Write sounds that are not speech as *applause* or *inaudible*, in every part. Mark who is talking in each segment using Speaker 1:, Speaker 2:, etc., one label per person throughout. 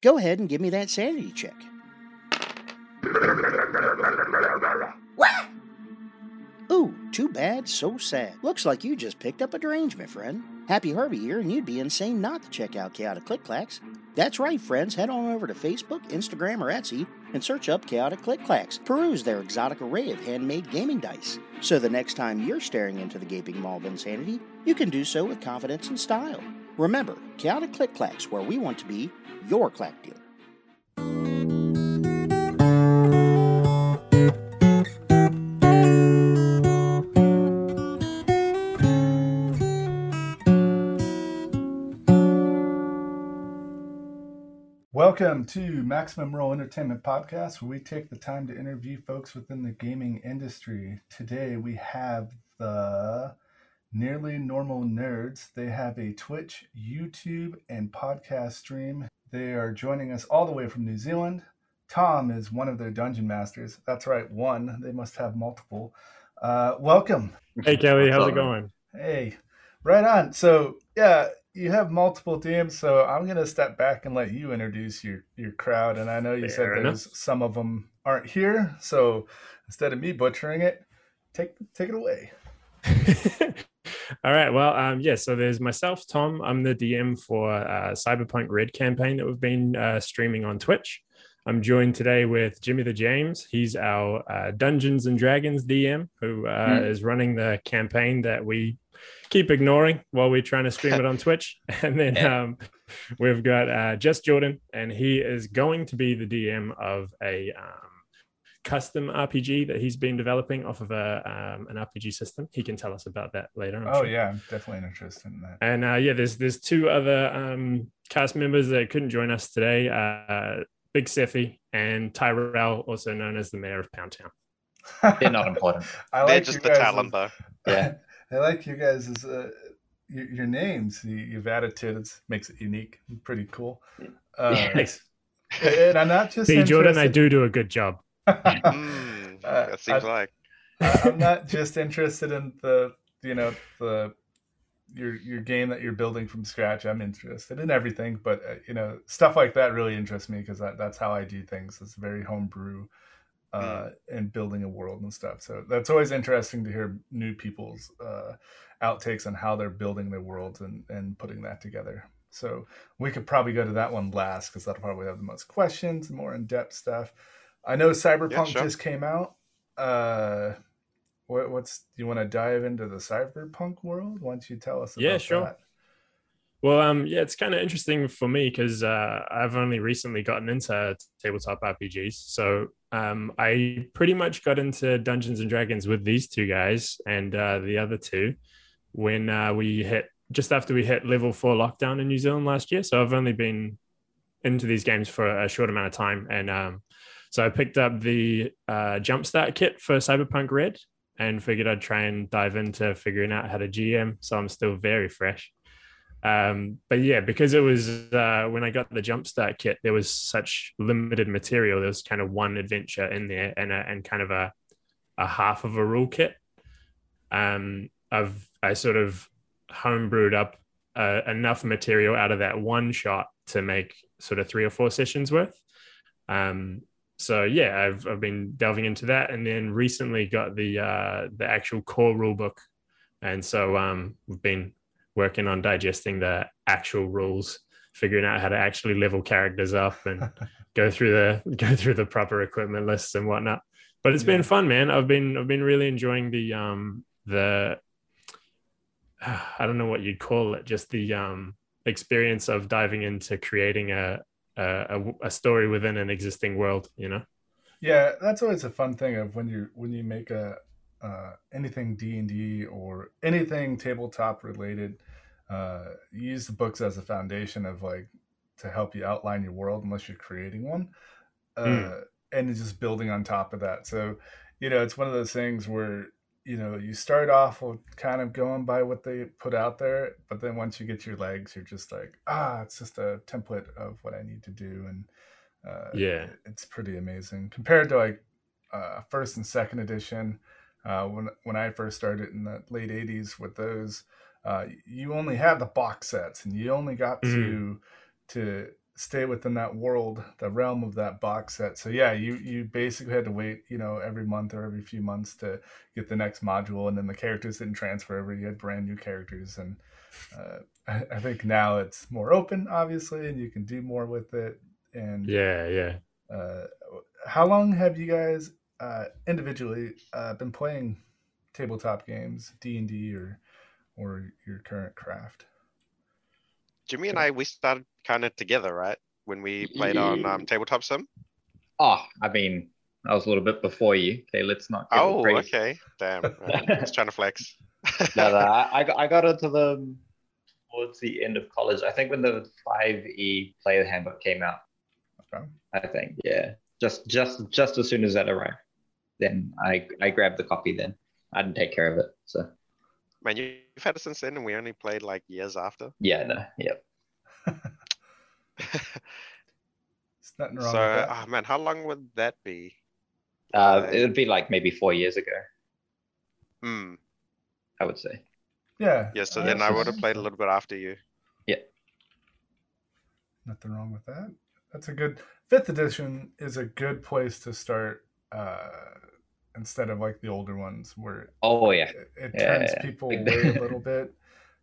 Speaker 1: Go ahead and give me that sanity check. *laughs* Ooh, too bad, so sad. Looks like you just picked up a derangement, friend. Happy Herbie here, and you'd be insane not to check out Chaotic Click Clacks. That's right, friends. Head on over to Facebook, Instagram, or Etsy and search up Chaotic Click Clacks. Peruse their exotic array of handmade gaming dice. So the next time you're staring into the gaping maw of insanity, you can do so with confidence and style. Remember, Chaotic Click Clacks, where we want to be your clack dealer.
Speaker 2: Welcome to Maximum Roll Entertainment Podcast, where we take the time to interview folks within the gaming industry. Today we have the Nearly Normal Nerds. They have a Twitch, YouTube, and podcast stream. They are joining us all the way from New Zealand. Tom is one of their dungeon masters. That's right, one. They must have multiple. Uh, welcome.
Speaker 3: Hey Kelly, how's it going?
Speaker 2: Hey, right on. So, yeah, you have multiple teams, so I'm gonna step back and let you introduce your your crowd. And I know you
Speaker 3: Fair
Speaker 2: said there's some of them aren't here, so instead of me butchering it, take take it away. *laughs*
Speaker 3: All right. Well, um, yeah. So there's myself, Tom. I'm the DM for uh, Cyberpunk Red campaign that we've been uh, streaming on Twitch. I'm joined today with Jimmy the James. He's our uh, Dungeons and Dragons DM, who uh,
Speaker 2: Mm.
Speaker 3: is running the campaign that we keep ignoring while we're trying to stream it on *laughs* Twitch. *laughs* And then um, we've got uh, Just Jordan, and he is going to be the DM of a um, custom RPG that he's been developing off of a um, an RPG system. He can tell us about that later. I'm
Speaker 2: Oh
Speaker 3: sure.
Speaker 2: yeah, I'm definitely interested in that.
Speaker 3: And uh, yeah, there's there's two other um, cast members that couldn't join us today. Uh, Big Seffi and Tyrell, also known as the mayor of Pound Town. *laughs*
Speaker 4: They're not important. *laughs*
Speaker 2: I
Speaker 5: They're
Speaker 2: like
Speaker 5: just the
Speaker 2: guys'
Speaker 5: talent, though. *laughs*
Speaker 4: Yeah.
Speaker 2: I like you guys' uh, your, your names. You, you've added to it. It makes it unique. Pretty cool. Uh,
Speaker 3: Thanks.
Speaker 2: and I'm not just
Speaker 3: See, Jordan, I do do a good job. *laughs*
Speaker 5: Mm,
Speaker 2: Uh,
Speaker 5: that seems
Speaker 2: I-
Speaker 5: like.
Speaker 2: I- I'm not just interested in the you know the your your game that you're building from scratch. I'm interested in everything, but uh, you know stuff like that really interests me because that, that's how I do things. It's very homebrew uh, and building a world and stuff. So that's always interesting to hear new people's uh, outtakes on how they're building their worlds and and putting that together. So we could probably go to that one last because that'll probably have the most questions, more in depth stuff. I know Cyberpunk
Speaker 5: sure.
Speaker 2: just came out. Uh, what, what's do you want to dive into the cyberpunk world? Why don't you tell us? About
Speaker 3: Yeah, sure.
Speaker 2: that?
Speaker 3: Well, um, yeah, it's kind of interesting for me because uh, I've only recently gotten into tabletop RPGs. So um, I pretty much got into Dungeons and Dragons with these two guys and uh, the other two when uh, we hit just after we hit level four lockdown in New Zealand last year. So I've only been into these games for a short amount of time, and um, so I picked up the uh, Jumpstart kit for Cyberpunk Red and figured I'd try and dive into figuring out how to GM. So I'm still very fresh. Um, but yeah, because it was uh, when I got the Jumpstart kit, there was such limited material. There was kind of one adventure in there and a, and kind of a a half of a rule kit. Um, I've I sort of homebrewed up uh, enough material out of that one shot to make sort of three or four sessions worth. Um, so yeah, I've I've been delving into that, and then recently got the uh, the actual core rule book, and so um, we've been working on digesting the actual rules, figuring out how to actually level characters up and *laughs* go through the *laughs* go through the proper equipment lists and whatnot. But it's
Speaker 2: Yeah.
Speaker 3: been fun, man. I've been I've been really enjoying the um the *sighs* I don't know what you'd call it, just the um experience of diving into creating a a, a story within an existing world. You know.
Speaker 2: Yeah, that's always a fun thing of when you when you make a uh, anything D and D or anything tabletop related. Uh, use the books as a foundation of like to help you outline your world, unless you're creating one, uh,
Speaker 3: Mm.
Speaker 2: and just building on top of that. So, you know, it's one of those things where you know you start off with kind of going by what they put out there, but then once you get your legs, you're just like, ah, it's just a template of what I need to do, and uh,
Speaker 3: Yeah.
Speaker 2: it's pretty amazing compared to like uh, first and second edition. Uh, when when I first started in the late '80s with those, uh, you only had the box sets, and you only got to to stay within that world, the realm of that box set. So yeah, you you basically had to wait, you know, every month or every few months to get the next module, and then the characters didn't transfer over. You had brand new characters, and uh, I, I think now it's more open, obviously, and you can do more with it. And
Speaker 3: yeah, yeah.
Speaker 2: Uh, how long have you guys uh, individually uh, been playing tabletop games, D and D, or or your current craft?
Speaker 4: Jimmy and I, we started kind of together, right? When we played on um, tabletop sim.
Speaker 5: Oh, I mean, I was a little bit before you. Okay, let's not.
Speaker 4: Oh, okay. Damn, *laughs* I was trying to flex.
Speaker 5: no, no, I, I got into the towards the end of college. I think when the five E player handbook came out. Okay. I think, yeah, just just just as soon as that arrived, then I I grabbed the copy. Then I didn't take care of it. So
Speaker 4: Man, you've had it since then, and we only played like years after.
Speaker 5: Yeah, no, yep. *laughs*
Speaker 2: It's nothing wrong
Speaker 4: so,
Speaker 2: with that.
Speaker 4: oh man, how long would that be?
Speaker 5: Uh, it would be like maybe four years ago,
Speaker 4: Hmm.
Speaker 5: I would say.
Speaker 2: yeah.
Speaker 4: Yeah. So
Speaker 2: uh,
Speaker 4: then I would have played a little bit after you. Yeah.
Speaker 2: Nothing wrong with that. That's a good fifth edition is a good place to start uh instead of like the older ones where
Speaker 5: Oh yeah,
Speaker 2: it, it
Speaker 5: Yeah,
Speaker 2: turns
Speaker 5: yeah.
Speaker 2: people away a *laughs* little bit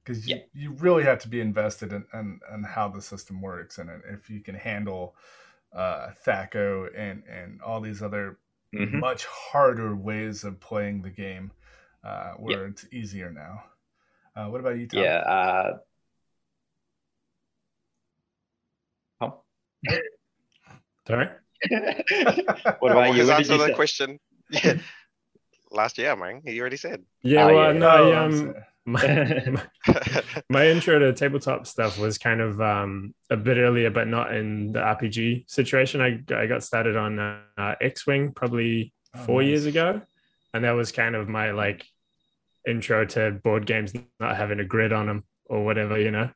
Speaker 2: because you,
Speaker 5: Yeah.
Speaker 2: you really have to be invested in, in, in how the system works and if you can handle uh THAC0 and and all these other
Speaker 5: Mhm.
Speaker 2: much harder ways of playing the game uh where it's easier now. Uh what about you, Tom?
Speaker 5: yeah. Uh, *laughs* *laughs* oh.
Speaker 3: Sorry.
Speaker 5: what
Speaker 4: Well,
Speaker 5: about you? What
Speaker 4: answer
Speaker 5: you
Speaker 4: to the question. *laughs* Yeah. Last year, man. He already said.
Speaker 3: Yeah,
Speaker 5: Oh,
Speaker 3: well,
Speaker 5: yeah.
Speaker 3: no,
Speaker 2: Oh,
Speaker 3: um,
Speaker 2: sorry.
Speaker 3: My, my, *laughs* *laughs* my intro to tabletop stuff was kind of um, a bit earlier, but not in the RPG situation. I, I got started on uh, X Wing probably
Speaker 2: Oh,
Speaker 3: four years ago. And that was kind of my like intro to board games not having a grid on them or whatever, you know.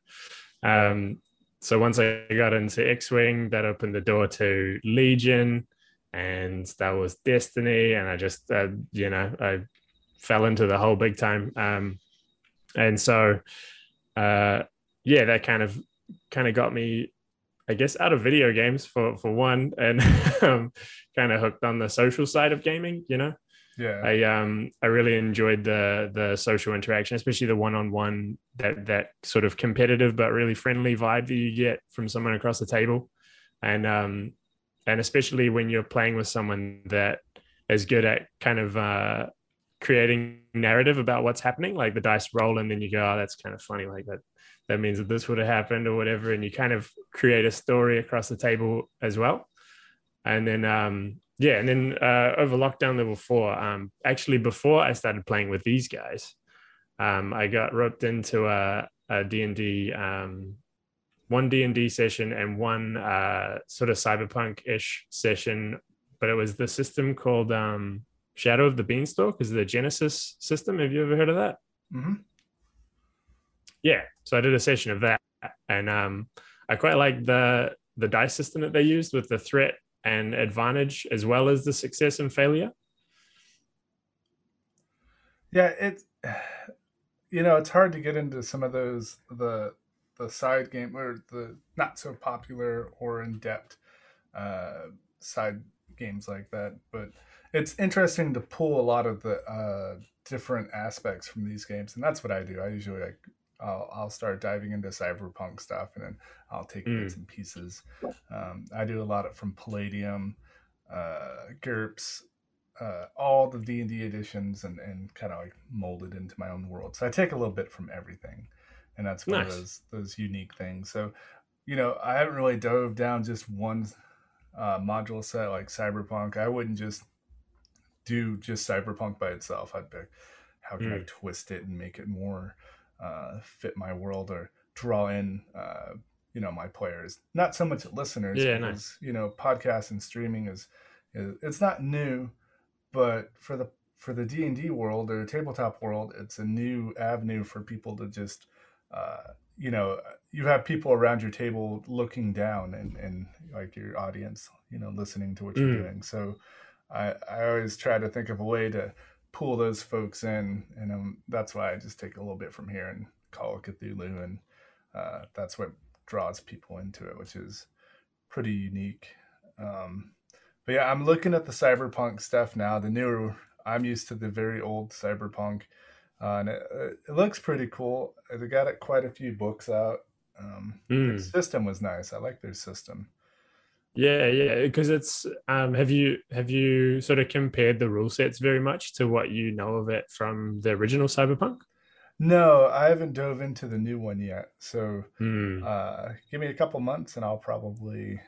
Speaker 3: Um, so once I got into X Wing, that opened the door to Legion and that was Destiny. And I just, uh, you know, I fell into the whole big time. Um, and so, uh, yeah, that kind of kind of got me, I guess, out of video games for for one, and *laughs* um, kind of hooked on the social side of gaming. You know,
Speaker 2: Yeah.
Speaker 3: I um I really enjoyed the the social interaction, especially the one on one that that sort of competitive but really friendly vibe that you get from someone across the table, and um and especially when you're playing with someone that is good at kind of uh creating narrative about what's happening, like the dice roll, and then you go, oh, that's kind of funny, like that that means that this would have happened or whatever, and you kind of create a story across the table as well. And then um yeah and then uh over lockdown level four um actually before i started playing with these guys um i got roped into a, a d&d um one d&d session and one uh sort of cyberpunk-ish session but it was the system called um shadow of the beanstalk is the Genesys system. Have you ever heard of that?
Speaker 2: Hmm
Speaker 3: yeah. So i did a session of that. And um i quite like the the dice system that they used with the threat and advantage as well as the success and failure.
Speaker 2: Yeah, it you know, it's hard to get into some of those the the side game or the not so popular or in depth uh side games like that, but it's interesting to pull a lot of the uh different aspects from these games and that's what I do. I usually like I'll, I'll start diving into cyberpunk stuff and then I'll take
Speaker 3: Mm.
Speaker 2: bits and pieces. Um, I do a lot of from Palladium, uh, GURPS, uh, all the D and D editions, and and kind of like mold it into my own world. So I take a little bit from everything, and that's one
Speaker 3: Nice.
Speaker 2: of those those unique things. So, you know, I haven't really dove down just one uh, module set like Cyberpunk. I wouldn't just do just Cyberpunk by itself. I'd like, how can I
Speaker 3: Mm.
Speaker 2: twist it and make it more uh, fit my world or draw in uh, you know my players not so much listeners
Speaker 3: Yeah,
Speaker 2: because
Speaker 3: nice.
Speaker 2: you know podcast and streaming is, is it's not new but for the for the d&d world or tabletop world it's a new avenue for people to just uh, you know you have people around your table looking down and, and like your audience you know listening to what you're
Speaker 3: Mm.
Speaker 2: doing so I, I always try to think of a way to pull those folks in and um, that's why i just take a little bit from here and call it cthulhu and uh, that's what draws people into it which is pretty unique. Um, but yeah, I'm looking at the cyberpunk stuff now. The newer, I'm used to the very old cyberpunk, uh, and it, it, looks pretty cool. They got it quite a few books out. Um, mm. The system was nice. I like their system.
Speaker 3: Yeah, yeah, because it's um have you have you sort of compared the rule sets very much to what you know of it from the original Cyberpunk?
Speaker 2: No, I haven't dove into the new one yet. So
Speaker 3: mm.
Speaker 2: uh give me a couple months and I'll probably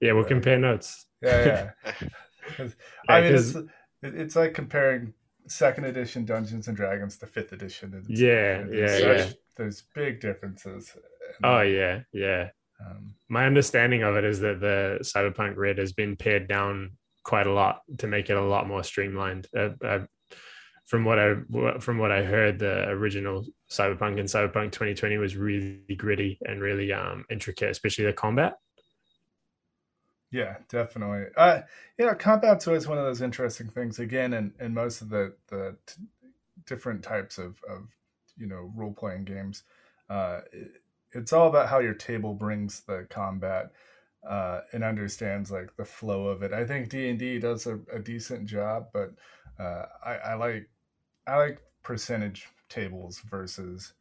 Speaker 3: Yeah, we'll uh, compare notes.
Speaker 2: Yeah, yeah. *laughs* *laughs* yeah I mean it's it's like comparing second edition Dungeons and Dragons to fifth edition.
Speaker 3: It's, yeah, yeah, such, yeah.
Speaker 2: There's big differences.
Speaker 3: Oh yeah, yeah. Um, My understanding of it is that the Cyberpunk Red has been pared down quite a lot to make it a lot more streamlined. Uh, uh, from what I from what I heard, the original Cyberpunk and Cyberpunk 2020 was really gritty and really um, intricate, especially the combat.
Speaker 2: Yeah, definitely. Uh, you know, combat's always one of those interesting things. Again, in, in most of the the t- different types of, of you know role playing games, uh, it's all about how your table brings the combat uh, and understands like the flow of it. I think D and D does a, a, decent job, but uh, I, I, like I like percentage tables versus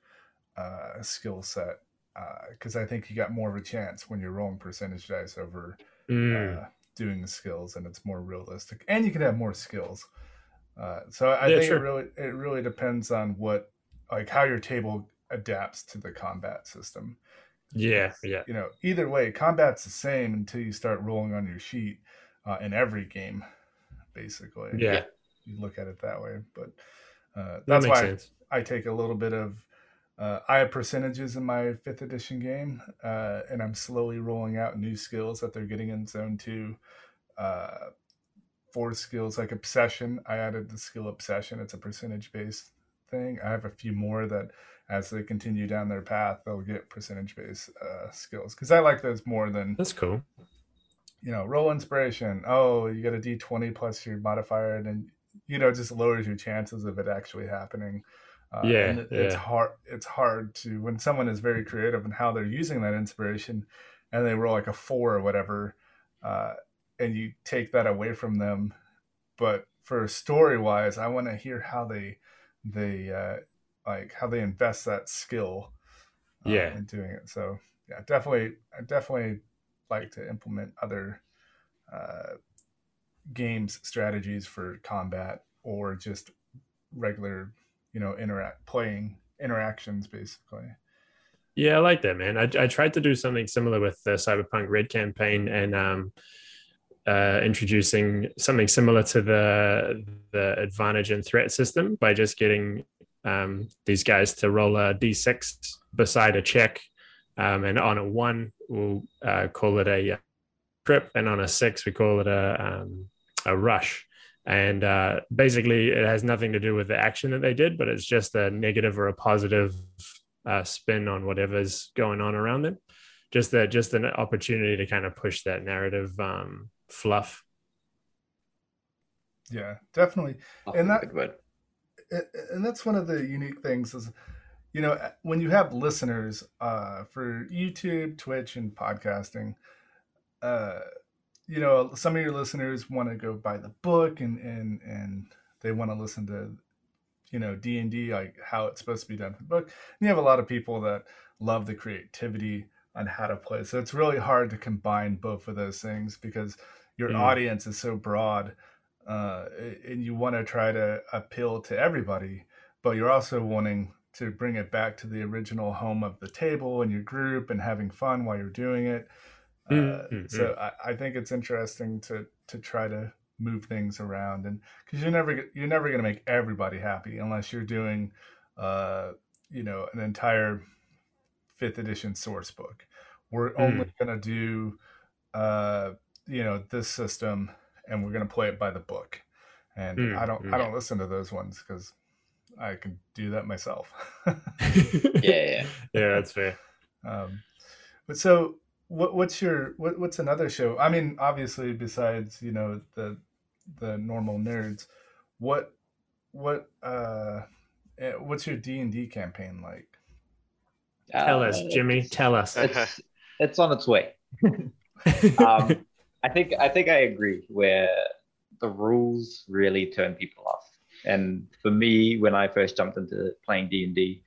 Speaker 2: uh, skill set because uh, I think you got more of a chance when you're rolling percentage dice over mm. doing the skills, and it's more realistic, and you can have more skills. Uh, so I yeah, think sure. it really it really depends on what like how your table adapts to the combat system.
Speaker 3: Yeah, yeah.
Speaker 2: You know, either way, combat's the same until you start rolling on your sheet uh, in every game, basically.
Speaker 3: Yeah,
Speaker 2: you look at it that way, but uh, that's that why sense. I take a little bit of. Uh, I have percentages in my fifth edition game, uh, and I'm slowly rolling out new skills that they're getting in Zone Two. Uh, four skills like obsession. I added the skill obsession. It's a percentage based thing. I have a few more that as they continue down their path, they'll get percentage based uh, skills because I like those more than
Speaker 3: that's cool.
Speaker 2: You know, roll inspiration. Oh, you get a D twenty plus your modifier, and then you know just lowers your chances of it actually happening.
Speaker 3: Uh, yeah,
Speaker 2: it,
Speaker 3: yeah,
Speaker 2: it's hard. It's hard to when someone is very creative in how they're using that inspiration, and they roll like a four or whatever, uh, and you take that away from them. But for story wise, I want to hear how they they uh, like how they invest that skill
Speaker 3: uh, yeah.
Speaker 2: in doing it. So yeah definitely i definitely like to implement other uh, games strategies for combat or just regular you know interact playing interactions basically.
Speaker 3: Yeah i like that man. I, I tried to do something similar with the cyberpunk red campaign and um uh, introducing something similar to the the advantage and threat system by just getting um, these guys to roll a d6 beside a check. Um, and on a one, we'll uh, call it a uh, trip, and on a six, we call it a, um, a rush. And uh, basically, it has nothing to do with the action that they did, but it's just a negative or a positive uh, spin on whatever's going on around them. Just that, just an opportunity to kind of push that narrative um, fluff.
Speaker 2: Yeah, definitely. and that and that's one of the unique things is you know when you have listeners uh, for youtube twitch and podcasting uh, you know some of your listeners want to go buy the book and and and they want to listen to you know d&d like how it's supposed to be done for the book. And you have a lot of people that love the creativity on how to play. So it's really hard to combine both of those things because your mm. audience is so broad uh, and you want to try to appeal to everybody, but you're also wanting to bring it back to the original home of the table and your group and having fun while you're doing it. Uh, mm-hmm. So I, I, think it's interesting to to try to move things around and because you're never you're never going to make everybody happy unless you're doing uh, you know an entire fifth edition source book. We're mm. only going to do uh, you know this system and we're going to play it by the book. And mm, I don't mm. I don't listen to those ones because I can do that myself. *laughs*
Speaker 5: yeah, yeah,
Speaker 3: yeah, that's fair.
Speaker 2: Um, but so, what, what's your what, what's another show? I mean, obviously, besides you know the the normal nerds, what what uh eh, what's your D and D campaign like?
Speaker 3: Tell uh, us, Jimmy. Tell us.
Speaker 5: It's, it's on its way. *laughs* um, I think I think I agree where the rules really turn people off. And for me, when I first jumped into playing D and D,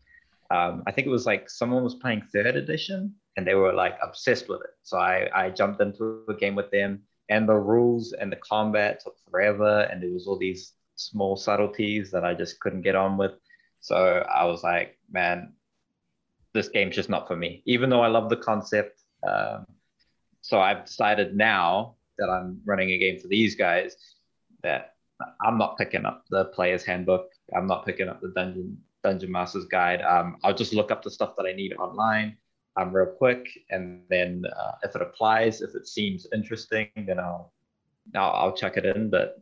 Speaker 5: um, I think it was like someone was playing third edition and they were like obsessed with it. So I, I jumped into a game with them and the rules and the combat took forever and there was all these small subtleties that I just couldn't get on with. So I was like, man, this game's just not for me, even though I love the concept. Um, so I've decided now that I'm running a game for these guys that I'm not picking up the player's handbook. I'm not picking up the dungeon dungeon master's guide. Um, I'll just look up the stuff that I need online um, real quick, and then uh, if it applies, if it seems interesting, then I'll I'll, I'll check it in. But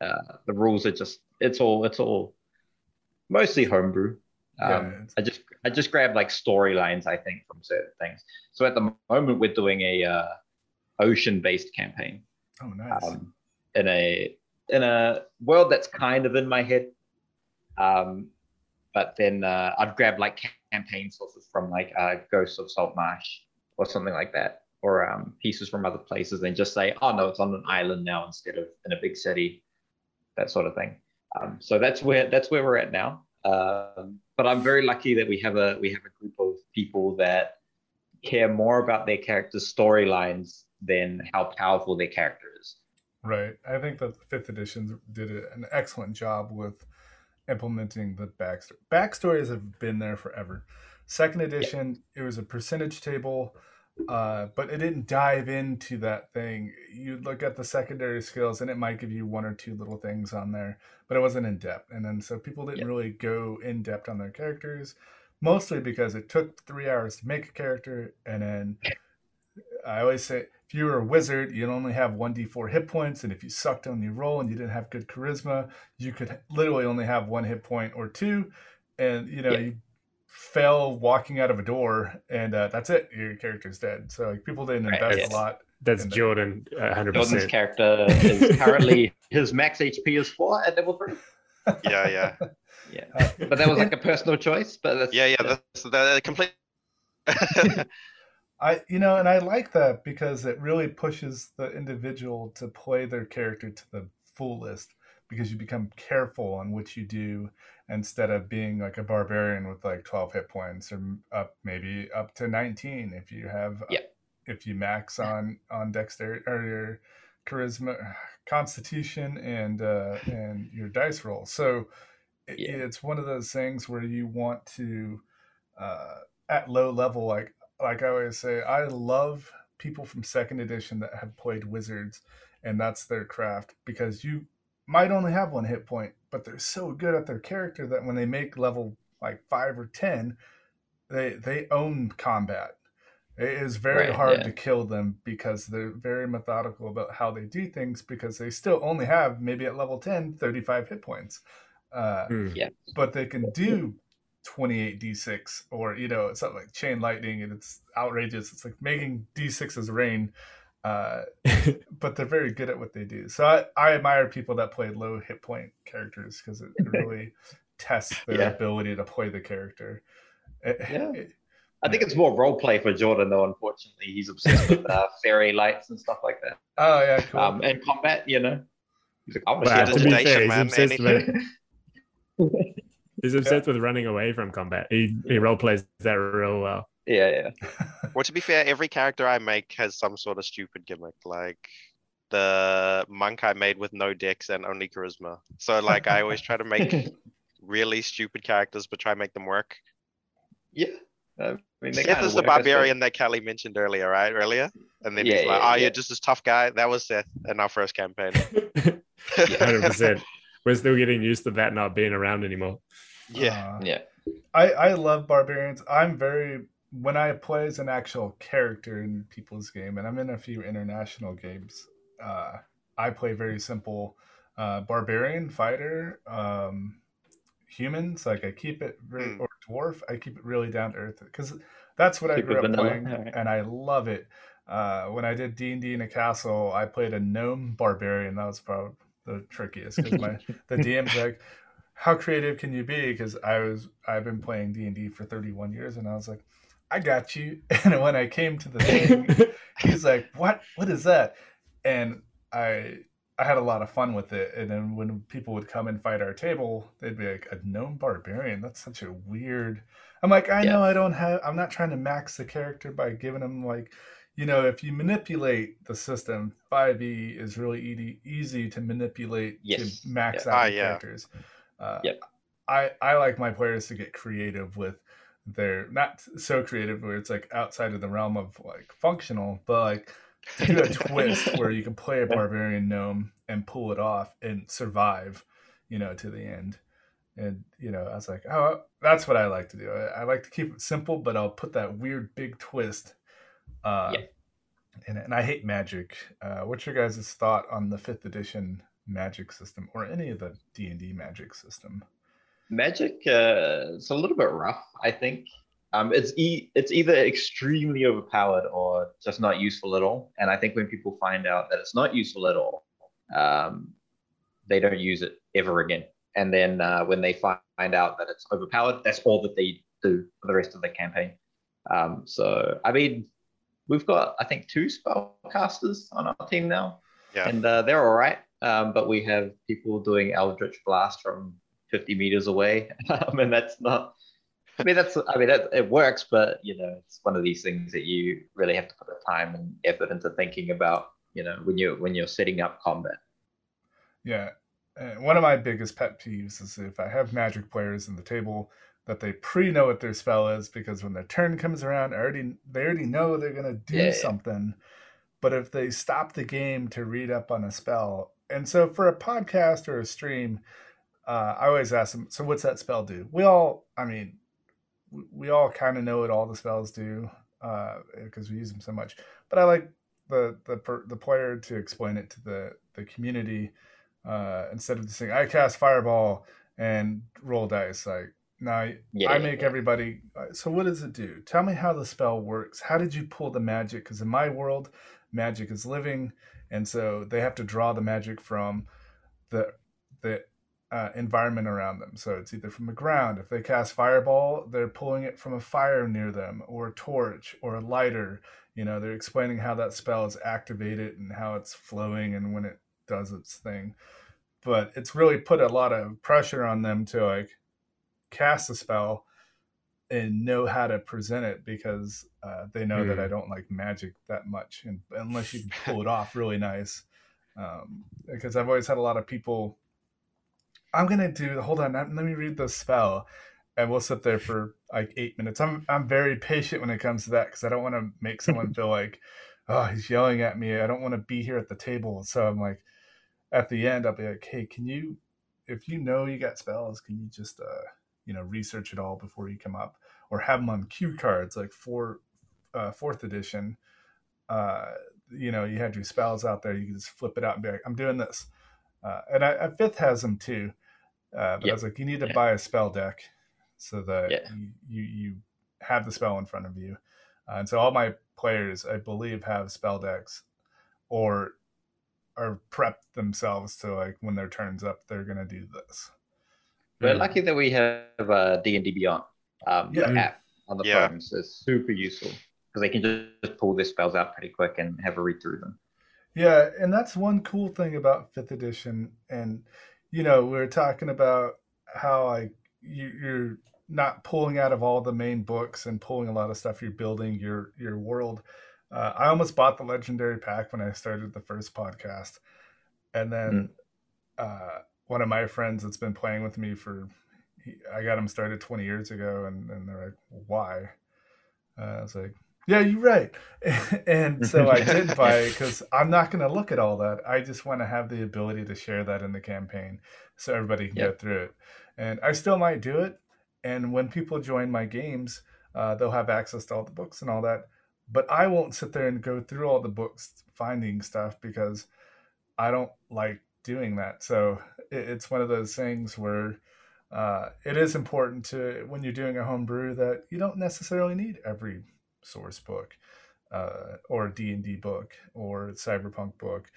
Speaker 5: uh, the rules are just it's all it's all mostly homebrew. Um, yeah, I just I just grab like storylines I think from certain things. So at the moment we're doing a uh, ocean based campaign.
Speaker 2: Oh, nice. Um,
Speaker 5: in a in a world that's kind of in my head. Um, but then uh, I'd grab like campaign sources from like uh, Ghosts of Saltmarsh or something like that, or um, pieces from other places, and just say, oh no, it's on an island now instead of in a big city, that sort of thing. Um, so that's where that's where we're at now. Um, but I'm very lucky that we have a we have a group of people that care more about their characters' storylines than how powerful their character is.
Speaker 2: Right. I think that the fifth edition did an excellent job with implementing the backstory. Backstories have been there forever. Second edition, it was a percentage table, uh, but it didn't dive into that thing. You'd look at the secondary skills, and it might give you one or two little things on there, but it wasn't in depth. And then so people didn't really go in depth on their characters, mostly because it took three hours to make a character, and then I always say if you were a wizard, you'd only have 1d4 hit points. And if you sucked on your roll and you didn't have good charisma, you could literally only have one hit point or two. And, you know, yeah. you fell walking out of a door and uh, that's it. Your character's dead. So like, people didn't invest right, yes. a lot.
Speaker 3: That's Jordan, uh, 100%. Jordan's
Speaker 5: character is currently, *laughs* his max HP is four at level three.
Speaker 4: Yeah, yeah. *laughs*
Speaker 5: Yeah, uh, but that was like a personal choice. But that's,
Speaker 4: yeah, yeah, that's the complete. *laughs*
Speaker 2: I you know, and I like that because it really pushes the individual to play their character to the fullest because you become careful on what you do instead of being like a barbarian with like 12 hit points or up maybe up to 19 if you have
Speaker 5: yeah.
Speaker 2: if you max on on dexterity or your charisma *sighs* constitution and uh and your dice roll so yeah. it's one of those things where you want to uh at low level like like I always say, I love people from second edition that have played wizards and that's their craft because you might only have one hit point, but they're so good at their character that when they make level like five or ten, they they own combat. It is very right, hard yeah. to kill them because they're very methodical about how they do things because they still only have maybe at level 10 35 hit points. Uh,
Speaker 5: mm. yeah.
Speaker 2: But they can do 28 d6 or you know something like chain lightning and it's outrageous it's like making d6s rain uh, *laughs* but they're very good at what they do so I, I admire people that play low hit point characters because it really tests their yeah. ability to play the character
Speaker 5: yeah. I think it's more role play for Jordan, though. Unfortunately, he's obsessed with uh, *laughs* fairy lights and stuff like that.
Speaker 2: Oh yeah, cool.
Speaker 5: Um, and combat, you know.
Speaker 3: He's like, I'm well, to be fair, man. He's obsessed with, *laughs* He's obsessed yeah. with running away from combat. He he role plays that real well.
Speaker 5: Yeah, yeah.
Speaker 4: well, to be fair, every character I make has some sort of stupid gimmick. Like the monk I made with no dex and only charisma. So like I always try to make *laughs* really stupid characters, but try to make them work.
Speaker 5: Yeah. I
Speaker 4: mean, Seth is the barbarian that Kelly mentioned earlier, right? Earlier, and then yeah, he's like, yeah, "Oh, yeah. you're just this tough guy." That was Seth in our first campaign. *laughs*
Speaker 3: Hundred percent. We're still getting used to that not being around anymore.
Speaker 4: Yeah,
Speaker 5: uh, yeah.
Speaker 2: I I love barbarians. I'm very when I play as an actual character in people's game, and I'm in a few international games. Uh, I play very simple uh, barbarian fighter. Um, humans like I keep it really, mm. or dwarf. I keep it really down to earth because that's what Super I grew up vanilla. playing, right. and I love it. Uh, when I did D and D in a castle, I played a gnome barbarian. That was probably the trickiest because my *laughs* the DM's like, how creative can you be? Because I was I've been playing D and D for 31 years, and I was like, I got you. *laughs* And when I came to the thing, *laughs* he's like, what? What is that? And I I had a lot of fun with it. And then when people would come and fight our table, they'd be like, a gnome barbarian? That's such a weird. I'm like, I yeah. know I don't have, I'm not trying to max the character by giving them like, you know, if you manipulate the system, 5e is really easy, easy to manipulate yes. to max yeah. out ah, the yeah. characters. Uh, yep. I, I like my players to get creative with their, not so creative where it's like outside of the realm of like functional, but like to do a *laughs* twist where you can play a barbarian gnome and pull it off and survive, you know, to the end. And you know, I was like, oh, that's what I like to do. I, I like to keep it simple, but I'll put that weird big twist. Uh, yeah. And, and I hate magic. Uh, what's your guys' thought on the fifth edition magic system or any of the D and D magic system?
Speaker 5: Magic, uh, it's a little bit rough. I think um, it's e- it's either extremely overpowered or just not useful at all. And I think when people find out that it's not useful at all, um, they don't use it ever again. And then uh, when they find out that it's overpowered, that's all that they do for the rest of the campaign. Um, so I mean, we've got I think two spellcasters on our team now, yeah. and uh, they're all right. Um, but we have people doing Eldritch Blast from 50 meters away, *laughs* um, and that's not I mean, that's, I mean, that, it works, but you know, it's one of these things that you really have to put the time and effort into thinking about, you know, when you're when you're setting up combat.
Speaker 2: Yeah, and one of my biggest pet peeves is if I have magic players in the table that they pre know what their spell is because when their turn comes around, already they already know they're gonna do yeah, something. Yeah. But if they stop the game to read up on a spell, and so for a podcast or a stream, uh, I always ask them, "So what's that spell do?" We all, I mean, we all kind of know what all the spells do because uh, we use them so much. But I like the the the player to explain it to the the community uh, instead of just saying I cast fireball and roll dice. Like now, yeah, I make yeah. everybody. Uh, so what does it do? Tell me how the spell works. How did you pull the magic? Because in my world, magic is living, and so they have to draw the magic from the the uh, environment around them. So it's either from the ground. If they cast fireball, they're pulling it from a fire near them, or a torch, or a lighter. You know, they're explaining how that spell is activated and how it's flowing and when it does its thing. But it's really put a lot of pressure on them to like cast a spell and know how to present it because uh, they know mm. that I hmm. don't like magic that much, and unless you can pull it off really nice. Um, because I've always had a lot of people I'm gonna do. Hold on, let me read the spell, and we'll sit there for like eight minutes. I'm I'm very patient when it comes to that because I don't want to make someone *laughs* feel like, oh, he's yelling at me. I don't want to be here at the table. So I'm like, at the end, I'll be like, hey, can you, if you know you got spells, can you just uh, you know, research it all before you come up, or have them on cue cards like for uh, fourth edition. Uh, you know, you had your spells out there. You can just flip it out and be like, I'm doing this. Uh, and I, I, fifth has them too. Uh, but yep. I was like, you need to yeah. buy a spell deck so that yeah. you, you, you have the spell in front of you. Uh, and so all my players, I believe, have spell decks or are prepped themselves to like when their turns up, they're gonna do this.
Speaker 5: We're lucky that we have uh, D and D Beyond um, yeah. app on the yeah. phones. It's super useful because they can just pull their spells out pretty quick and have a read through them.
Speaker 2: Yeah, and that's one cool thing about fifth edition, and you know, we are talking about how like you, you're not pulling out of all the main books and pulling a lot of stuff. You're building your your world. Uh, I almost bought the legendary pack when I started the first podcast, and then mm. uh, one of my friends that's been playing with me for, he, I got him started 20 years ago, and, and they're like, "Why?" Uh, I was like, yeah, you're right. *laughs* and so I *laughs* did buy it because I'm not going to look at all that. I just want to have the ability to share that in the campaign so everybody can yep. go through it. And I still might do it. And when people join my games, uh, they'll have access to all the books and all that. But I won't sit there and go through all the books finding stuff because I don't like doing that. So it's one of those things where uh, it is important to, when you're doing a homebrew, that you don't necessarily need every source book uh, or D&D book or cyberpunk book.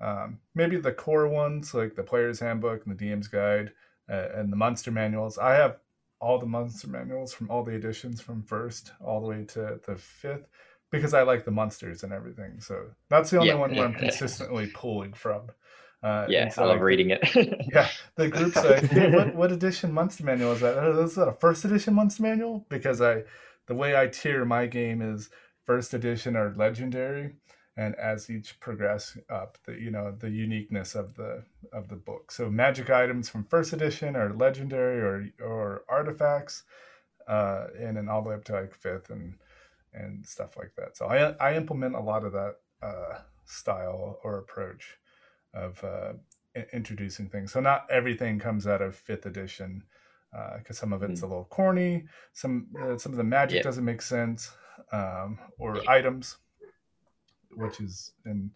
Speaker 2: Um, maybe the core ones like the player's handbook and the DM's guide uh, and the monster manuals. I have all the monster manuals from all the editions from first all the way to the fifth because I like the monsters and everything. So that's the only yeah, one where I'm *laughs* consistently pulling from.
Speaker 5: Uh, yeah, so I love like, reading it. *laughs*
Speaker 2: yeah, the group's like, hey, what, *laughs* what edition monster manual is that? Oh, is that a first edition monster manual? Because I, the way I tier my game is first edition or legendary, and as each progress up, the you know the uniqueness of the of the book. So magic items from first edition are legendary or or artifacts, uh, and then all the way up to like fifth and and stuff like that. So I I implement a lot of that uh, style or approach of uh, introducing things. So not everything comes out of fifth edition because uh, some of it's mm. a little corny. Some uh, some of the magic yeah. doesn't make sense, um, or items, which is and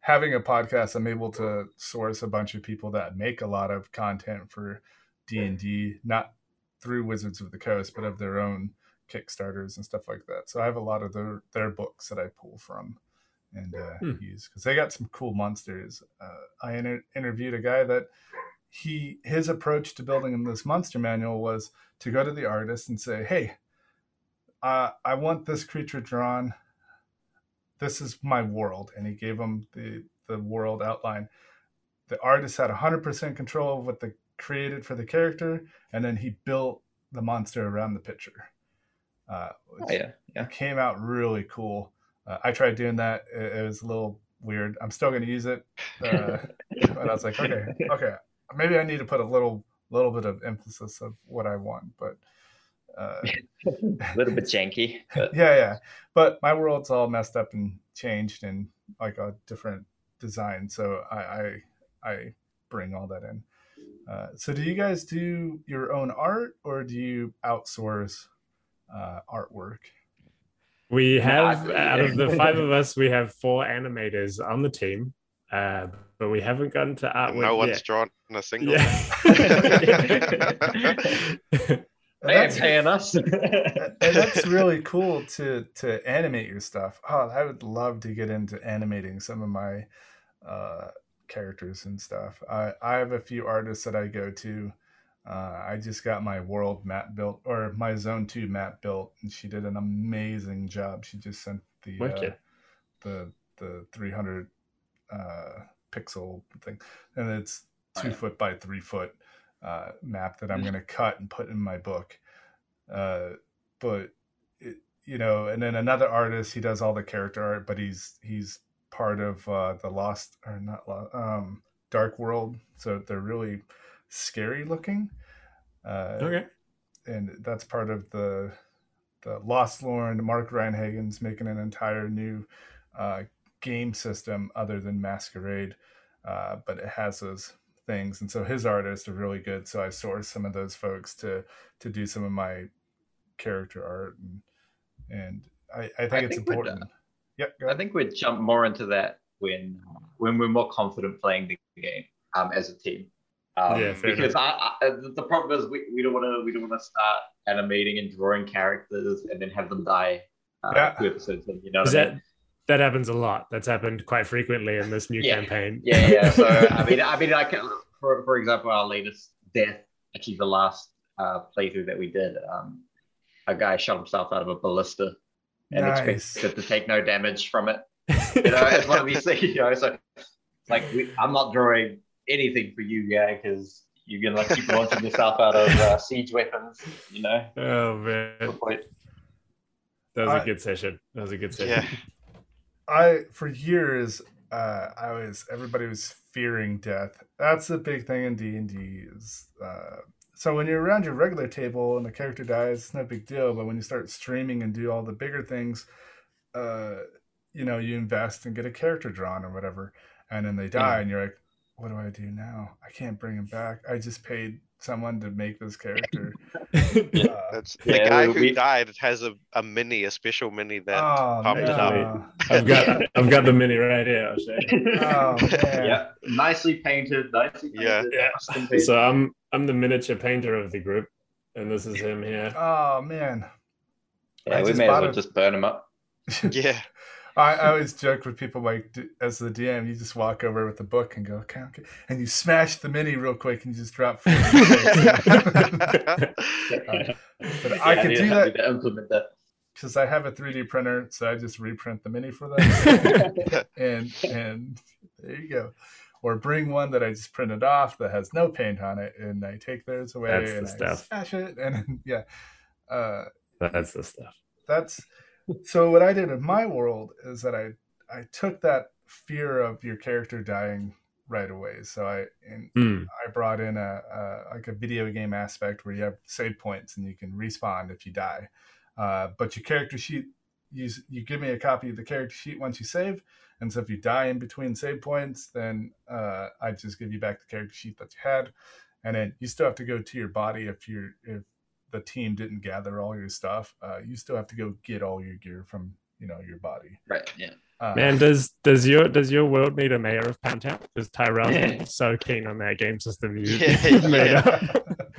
Speaker 2: having a podcast, I'm able to source a bunch of people that make a lot of content for D and D, not through Wizards of the Coast, but of their own Kickstarters and stuff like that. So I have a lot of their their books that I pull from and uh, hmm. use because they got some cool monsters. Uh, I inter- interviewed a guy that he his approach to building this monster manual was to go to the artist and say, "Hey, uh, I want this creature drawn. This is my world," and he gave him the the world outline. The artist had 100% control of what they created for the character, and then he built the monster around the picture. Uh,
Speaker 5: oh, yeah, yeah.
Speaker 2: came out really cool. Uh, I tried doing that. It, it, was a little weird. I'm still going to use it, uh, *laughs* but I was like, okay, okay, maybe I need to put a little little bit of emphasis of what I want, but
Speaker 5: uh, *laughs* a little bit janky.
Speaker 2: But... Yeah, yeah. But my world's all messed up and changed and like a different design, so I I, I bring all that in. Uh, so, do you guys do your own art or do you outsource uh, artwork?
Speaker 3: We have out of the *laughs* five of us, we have four animators on the team, uh, but we haven't gotten to artwork.
Speaker 4: No one's
Speaker 3: yet.
Speaker 4: drawn a single.
Speaker 5: Yeah. *laughs* they ain't paying us.
Speaker 2: that's really cool to to animate your stuff. Oh, I would love to get into animating some of my uh, characters and stuff. I I have a few artists that I go to uh, I just got my world map built or my zone two map built, and she did an amazing job. She just sent the uh, the the 300 uh, pixel thing, and it's two foot by three foot uh, map that I'm mm-hmm. going to cut and put in my book. Uh, but it, you know, and then another artist, he does all the character art, but he's he's part of uh, the Lost or not um, Dark World, so they're really scary looking.
Speaker 3: Uh, okay.
Speaker 2: And that's part of the the Lostlorn. Mark Rein-Hagen's making an entire new uh, game system other than Masquerade, uh, but it has those things. And so his artists are really good. So I source some of those folks to to do some of my character art, and, and I, I think I it's think important. Uh,
Speaker 5: yeah, I think we'd jump more into that when when we're more confident playing the game um, as a team. Um, yeah, because I, I, the problem is we, we don't want to we don't want to start animating and drawing characters and then have them die. Uh, yeah. episodes you know
Speaker 3: that, I mean? That happens a lot. That's happened quite frequently in this new
Speaker 5: yeah.
Speaker 3: campaign.
Speaker 5: Yeah, yeah. So *laughs* I mean, I mean, like for for example, our latest death, actually the last uh, playthrough that we did, um, a guy shot himself out of a ballista and nice. expected to take no damage from it. *laughs* You know, it's one of these things. You know, so like we, I'm not drawing anything for you, guy, because you're gonna like keep launching yourself out of uh, siege weapons. You know.
Speaker 3: Oh man. That was I, a good session. That was a good session.
Speaker 2: Yeah. *laughs* I for years uh, I was everybody was fearing death. That's a big thing in D and D. Is uh, so when you're around your regular table and the character dies, it's no big deal. But when you start streaming and do all the bigger things, uh, you know, you invest and get a character drawn or whatever, and then they die, and you're like, what do I do now? I can't bring him back. I just paid someone to make this character. *laughs* *laughs*
Speaker 4: yeah, uh, that's the yeah, guy who we, died has a, a mini, a special mini that oh, popped it up.
Speaker 3: I've got I've got the mini right here. I'll.
Speaker 5: Oh, *laughs* yeah, nicely painted, nicely painted.
Speaker 3: Yeah, yeah. So I'm I'm the miniature painter of the group, and this is him here.
Speaker 2: Oh man.
Speaker 5: Yeah, I we may as well just burn him up.
Speaker 4: yeah.
Speaker 2: I, I always joke with people like, as the DM, you just walk over with the book and go, okay, okay, and you smash the mini real quick and you just drop. *laughs* *laughs* uh, but yeah, I can do that. implement that because I have a 3D printer, so I just reprint the mini for them, *laughs* and and there you go. Or bring one that I just printed off that has no paint on it, and I take theirs away
Speaker 3: that's
Speaker 2: and
Speaker 3: the I stuff.
Speaker 2: smash it, and yeah, uh,
Speaker 3: that's the stuff.
Speaker 2: That's so. What I did in my world is that I I took that fear of your character dying right away. So I and mm. I brought in a, a, like a video game aspect where you have save points and you can respawn if you die. Uh, but your character sheet, you, you give me a copy of the character sheet once you save. And so if you die in between save points, then uh, I just give you back the character sheet that you had. And then you still have to go to your body if you're if the team didn't gather all your stuff. Uh, you still have to go get all your gear from you know your body.
Speaker 5: Right. Yeah.
Speaker 3: Uh, Man, does does your does your world need a mayor of Pound Town? Because Tyrell yeah. so keen on that game system you *laughs* yeah, *laughs* made yeah. up.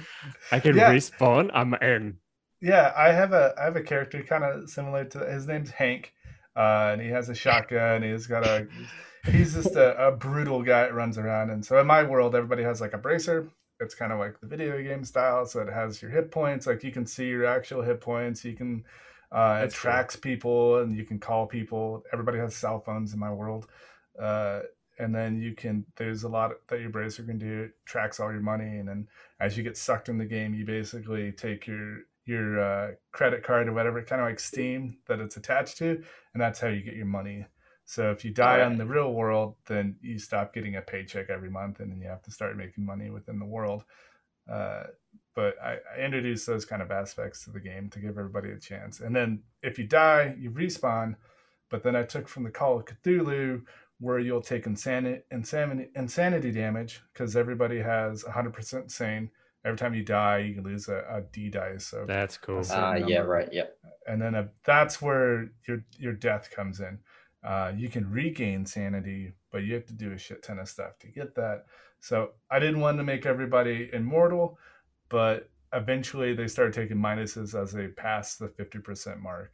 Speaker 3: I can yeah. respawn. I'm in
Speaker 2: yeah, I have a I have a character kind of similar to his name's Hank, uh, and he has a shotgun. He's got a he's just a, a, brutal guy that runs around. And so in my world, everybody has like a bracer. It's kind of like the video game style, so it has your hit points. Like you can see your actual hit points. You can uh, it tracks cool. people, and you can call people. Everybody has cell phones in my world. Uh, and then you can there's a lot that your bracer can do it tracks all your money and then as you get sucked in the game you basically take your your uh, credit card or whatever, kind of like Steam that it's attached to, and that's how you get your money. So if you die right. on the real world, then you stop getting a paycheck every month, and then you have to start making money within the world. Uh, but I, I introduced those kind of aspects to the game to give everybody a chance. And then if you die, you respawn. But then I took from the Call of Cthulhu, where you'll take insanity, insanity, insanity damage because everybody has 100% sane every time you die, you lose a, a D dice. So
Speaker 3: that's cool.
Speaker 5: Ah, uh, yeah, right. Yep.
Speaker 2: And then a, that's where your your death comes in. Uh, you can regain sanity, but you have to do a shit ton of stuff to get that. So I didn't want to make everybody immortal, but eventually they started taking minuses as they pass the 50% mark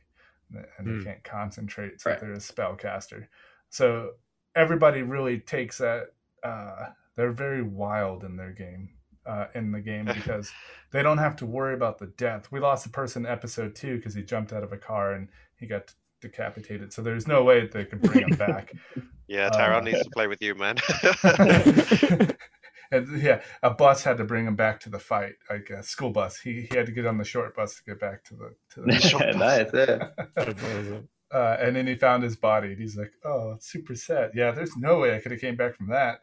Speaker 2: and they mm. can't concentrate so right. they're a spellcaster. So everybody really takes that uh, they're very wild in their game uh, in the game *laughs* because they don't have to worry about the death. We lost a person in episode two because he jumped out of a car and he got decapitated. So there's no way they could bring him back. *laughs*
Speaker 4: yeah, Tyrone um, needs to play with you, man. *laughs*
Speaker 2: and yeah, a bus had to bring him back to the fight, like a school bus. He he had to get on the short bus to get back to the to the *laughs* short
Speaker 5: nice, yeah.
Speaker 2: Uh, and then he found his body. He's like, "Oh, it's super sad." Yeah, there's no way I could have came back from that.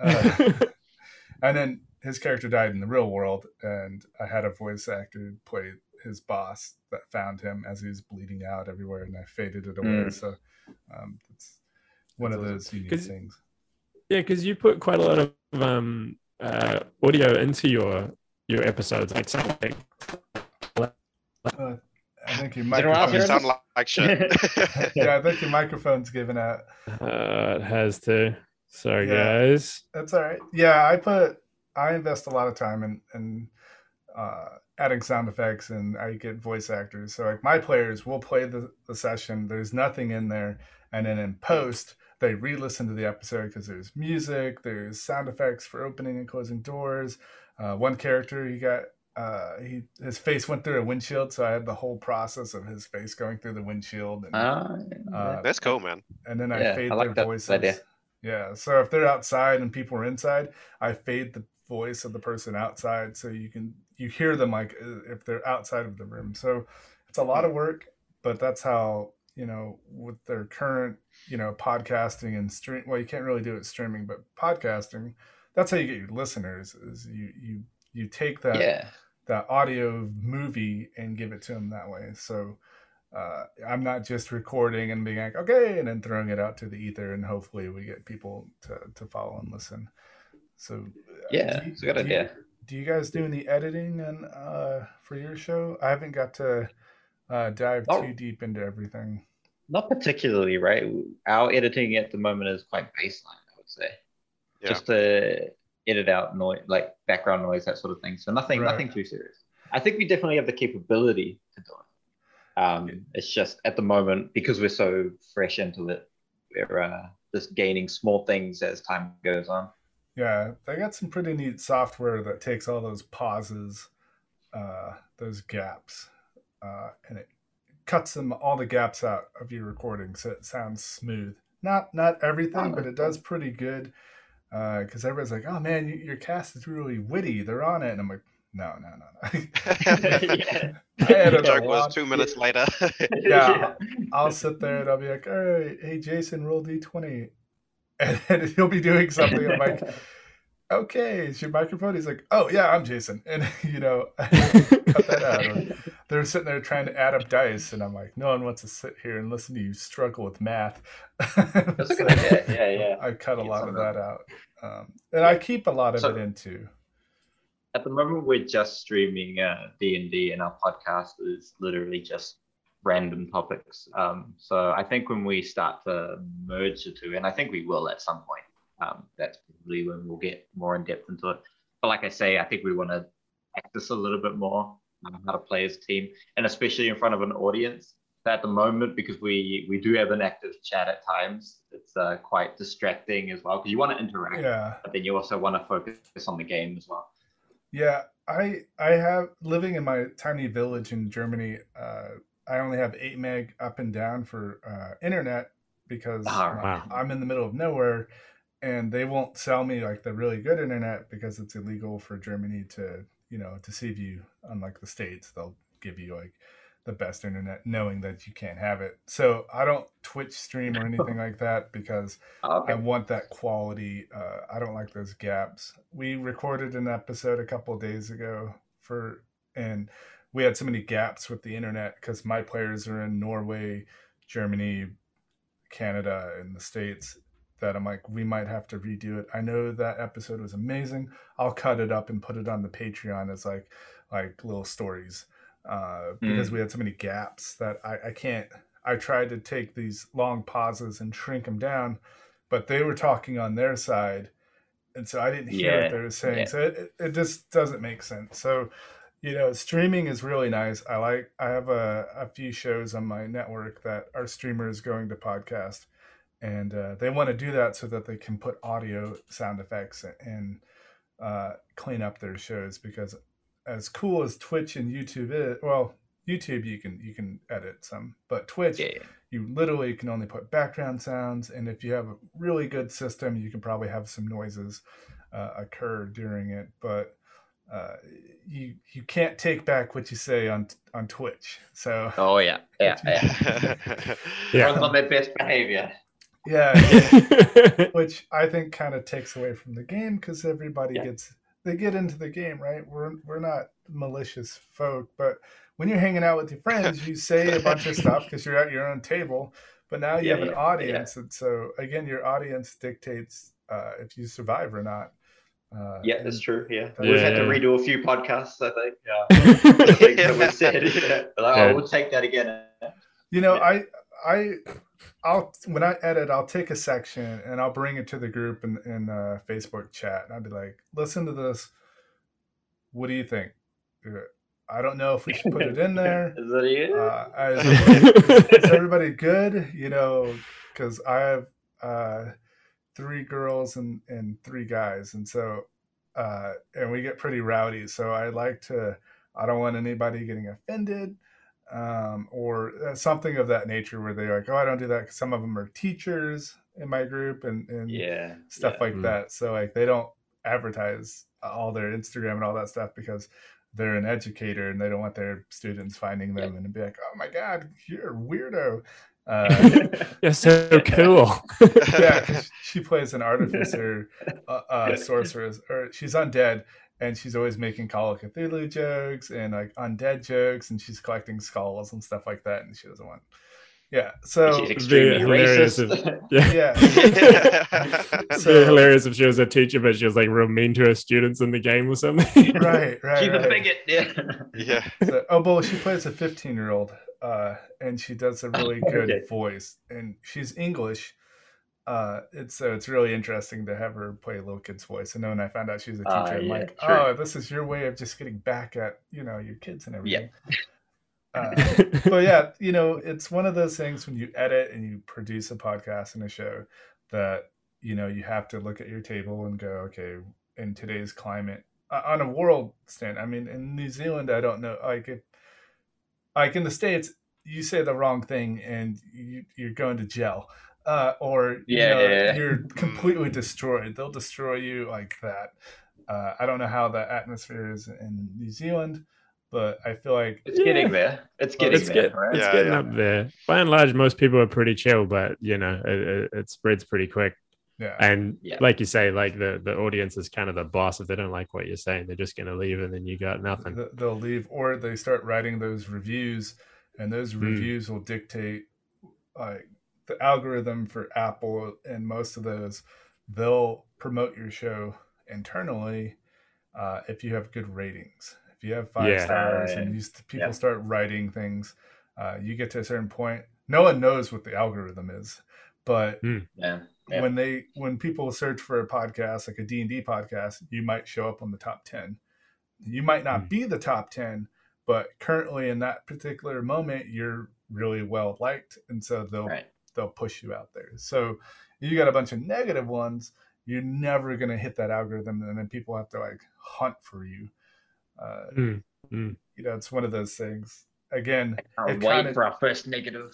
Speaker 2: Uh, and then his character died in the real world, and I had a voice actor play his boss that found him as he was bleeding out everywhere, and I faded it away. Mm. So um, it's one That's of those unique things.
Speaker 3: Yeah, because you put quite a lot of um, uh, audio into your your episodes, like something.
Speaker 2: Uh, I think your microphone
Speaker 4: sound like, like shit. *laughs* *laughs*
Speaker 2: yeah, I think your microphone's giving out.
Speaker 3: Uh, it has to. Sorry, yeah, guys.
Speaker 2: That's all right. Yeah, I put I invest a lot of time in, in uh, adding sound effects and I get voice actors. So like my players will play the, the session. There's nothing in there. And then in post, they re-listen to the episode because there's music, there's sound effects for opening and closing doors. Uh, one character, he got uh, he his face went through a windshield, so I had the whole process of his face going through the windshield. And,
Speaker 4: uh, that's cool, man.
Speaker 2: And then I yeah, fade I like their voices. Idea. Yeah, so if they're outside and people are inside, I fade the voice of the person outside so you can you hear them like uh, if they're outside of the room so it's a lot of work but that's how you know with their current you know podcasting and stream well you can't really do it streaming but podcasting that's how you get your listeners is you you you take that
Speaker 5: yeah.
Speaker 2: that audio movie and give it to them that way so uh, I'm not just recording and being like, okay, and then throwing it out to the ether, and hopefully we get people to, to follow and listen. So
Speaker 5: yeah, you, it's a good idea.
Speaker 2: You, do you guys do any editing and uh, for your show? I haven't got to uh, dive oh. too deep into everything.
Speaker 5: Not particularly, right? Our editing at the moment is quite baseline, I would say. Yeah. Just to edit out noise, like background noise, that sort of thing. So nothing, right. nothing too serious. I think we definitely have the capability to do it. Um, it's just at the moment because we're so fresh into it, we're uh, just gaining small things as time goes on.
Speaker 2: Yeah, they got some pretty neat software that takes all those pauses, uh, those gaps, uh, and it cuts them all the gaps out of your recording so it sounds smooth. Not not everything, but it does pretty good. Because uh, everybody's like, "Oh man, you, your cast is really witty. They're on it," and I'm like, "No, no, no, no." *laughs* *laughs*
Speaker 4: yeah. the joke was two minutes later. *laughs*
Speaker 2: yeah, I'll sit there and I'll be like, "All right, hey Jason, roll d20," and *laughs* he'll be doing something. I'm like, *laughs* okay, is your microphone? He's like, oh yeah, I'm Jason, and *laughs* you know, cut that out. Or they're sitting there trying to add up dice, and I'm like, no one wants to sit here and listen to you struggle with math.
Speaker 5: That's a good idea. Yeah, yeah.
Speaker 2: I cut a lot of that out, um, and I keep a lot of
Speaker 5: So-
Speaker 2: it in too.
Speaker 5: At the moment, we're just streaming uh, D and D, and our podcast is literally just random topics. Um, so I think when we start to merge the two, and I think we will at some point, um, that's probably when we'll get more in depth into it. But like I say, I think we want to practice a little bit more um, how to play as a team, and especially in front of an audience. At the moment, because we we do have an active chat at times, it's uh, quite distracting as well because you want to interact,
Speaker 2: Yeah,
Speaker 5: but then you also want to focus on the game as well.
Speaker 2: yeah. I I have living in my tiny village in Germany. Uh, I only have eight meg up and down for uh, internet because my-
Speaker 3: wow.
Speaker 2: I'm in the middle of nowhere, and they won't sell me like the really good internet because it's illegal for Germany to you know deceive you. Unlike the states, they'll give you like the best internet, knowing that you can't have it. So I don't Twitch stream or *laughs* anything like that because
Speaker 5: Okay.
Speaker 2: I want that quality. Uh, I don't like those gaps. We recorded an episode a couple of days ago for, and we had so many gaps with the internet because my players are in Norway, Germany, Canada, and the States that I'm like, we might have to redo it. I know that episode was amazing. I'll cut it up and put it on the Patreon as like, like little stories uh, because we had so many gaps that I, I can't. I tried to take these long pauses and shrink them down, but they were talking on their side, and so I didn't hear
Speaker 5: Yeah,
Speaker 2: what they were saying.
Speaker 5: yeah.
Speaker 2: So it- it just doesn't make sense. So, you know, streaming is really nice. I like. I have a, a few shows on my network that are streamers going to podcast, and uh, they want to do that so that they can put audio sound effects and uh, clean up their shows because as cool as Twitch and YouTube is, well, YouTube you can you can edit some, but Twitch
Speaker 5: Yeah, yeah.
Speaker 2: you literally can only put background sounds, and if you have a really good system, you can probably have some noises uh, occur during it, but uh, you you can't take back what you say on on Twitch. So
Speaker 5: Oh yeah, *laughs* yeah, yeah. *laughs*
Speaker 3: Yeah.
Speaker 5: On their best behavior. *laughs*
Speaker 2: yeah, which I think kind of takes away from the game because everybody
Speaker 5: Yeah.
Speaker 2: gets they get into the game, right? We're we're not malicious folk, but when you're hanging out with your friends, you say a bunch of stuff because you're at your own table. But now you
Speaker 5: Yeah,
Speaker 2: have an
Speaker 5: yeah,
Speaker 2: audience, and so again, your audience dictates uh, if you survive or not. Uh,
Speaker 5: Yeah, that's true. Yeah,
Speaker 2: Yeah.
Speaker 5: we've had to redo a few podcasts. I think. Yeah, *laughs* things that we said. *laughs* Yeah. Like,
Speaker 3: Yeah.
Speaker 5: oh, we'll take that again.
Speaker 2: You know,
Speaker 5: Yeah.
Speaker 2: I I I'll when I edit, I'll take a section and I'll bring it to the group in in uh, Facebook chat, and I'll be like, "Listen to this. What do you think? Uh, I don't know if we should put it in *laughs* there.
Speaker 5: Is that it?
Speaker 2: Uh, is, is everybody good? You know, because I have uh, three girls and and three guys, and so uh, and we get pretty rowdy. So I like to. I don't want anybody getting offended um, or uh, something of that nature where they're like, oh, I don't do that. 'cause some of them are teachers in my group and, and
Speaker 5: yeah,
Speaker 2: stuff
Speaker 5: yeah.
Speaker 2: like
Speaker 3: Mm.
Speaker 2: that. So like they don't advertise all their Instagram and all that stuff because they're an educator and they don't want their students finding them and be like, oh my god, you're a weirdo. Uh, *laughs*
Speaker 3: You're so cool. *laughs*
Speaker 2: yeah, *laughs* she plays an artificer, uh, uh, sorceress, or she's undead, and she's always making Call of Cthulhu jokes and like undead jokes, and she's collecting skulls and stuff like that, and she doesn't want. Yeah, so
Speaker 5: She's extremely
Speaker 3: hilarious
Speaker 5: racist.
Speaker 3: Yeah.
Speaker 2: yeah,
Speaker 3: It'd
Speaker 2: So-
Speaker 3: be hilarious if she was a teacher, but she was like real mean to her students in the game or something.
Speaker 2: right, right.
Speaker 5: She's a bigot. Yeah.
Speaker 4: yeah.
Speaker 2: So, oh, well, she plays a 15 year old, uh, and she does a *laughs* really good
Speaker 5: Okay.
Speaker 2: voice, and she's English. Uh, it's so it's really interesting to have her play a little kid's voice. And then when I found out she was a teacher,
Speaker 5: Ah,
Speaker 2: I'm
Speaker 5: yeah,
Speaker 2: like, oh, this is your way of just getting back at you know your kids and everything. *laughs* Uh, but yeah, you know, it's one of those things when you edit and you produce a podcast and a show that you know you have to look at your table and go, okay, in today's climate, uh, on a world stand. I mean, in New Zealand, I don't know, like if, like in the states, you say the wrong thing and you, you're going to jail. Uh, or yeah, you know, yeah, you're completely destroyed. They'll destroy you like that. Uh, I don't know how the atmosphere is in New Zealand, but I feel like
Speaker 5: it's getting there. It's getting
Speaker 3: it's
Speaker 5: there.
Speaker 3: Get, right? It's yeah, getting up there. By and large, most people are pretty chill, but you know, it, it spreads pretty quick.
Speaker 2: Yeah.
Speaker 3: And like you say, like the the audience is kind of the boss. If they don't like what you're saying, they're just gonna leave, and then you got nothing.
Speaker 2: They'll leave, or they start writing those reviews and those mm. reviews will dictate like the algorithm for Apple and most of those. They'll promote your show internally uh, if you have good ratings. If you have five yeah. stars and you, people yeah. start writing things, uh, you get to a certain point. No one knows what the algorithm is, but
Speaker 5: mm. yeah. Yeah.
Speaker 2: when they when people search for a podcast like a d&d podcast you might show up on the top 10 you might not mm. be the top 10 but currently in that particular moment you're really well liked and so they'll right. they'll push you out there so you got a bunch of negative ones you're never going to hit that algorithm and then people have to like hunt for you uh, mm, mm. you know it's one of those things again
Speaker 5: it wait for our first negative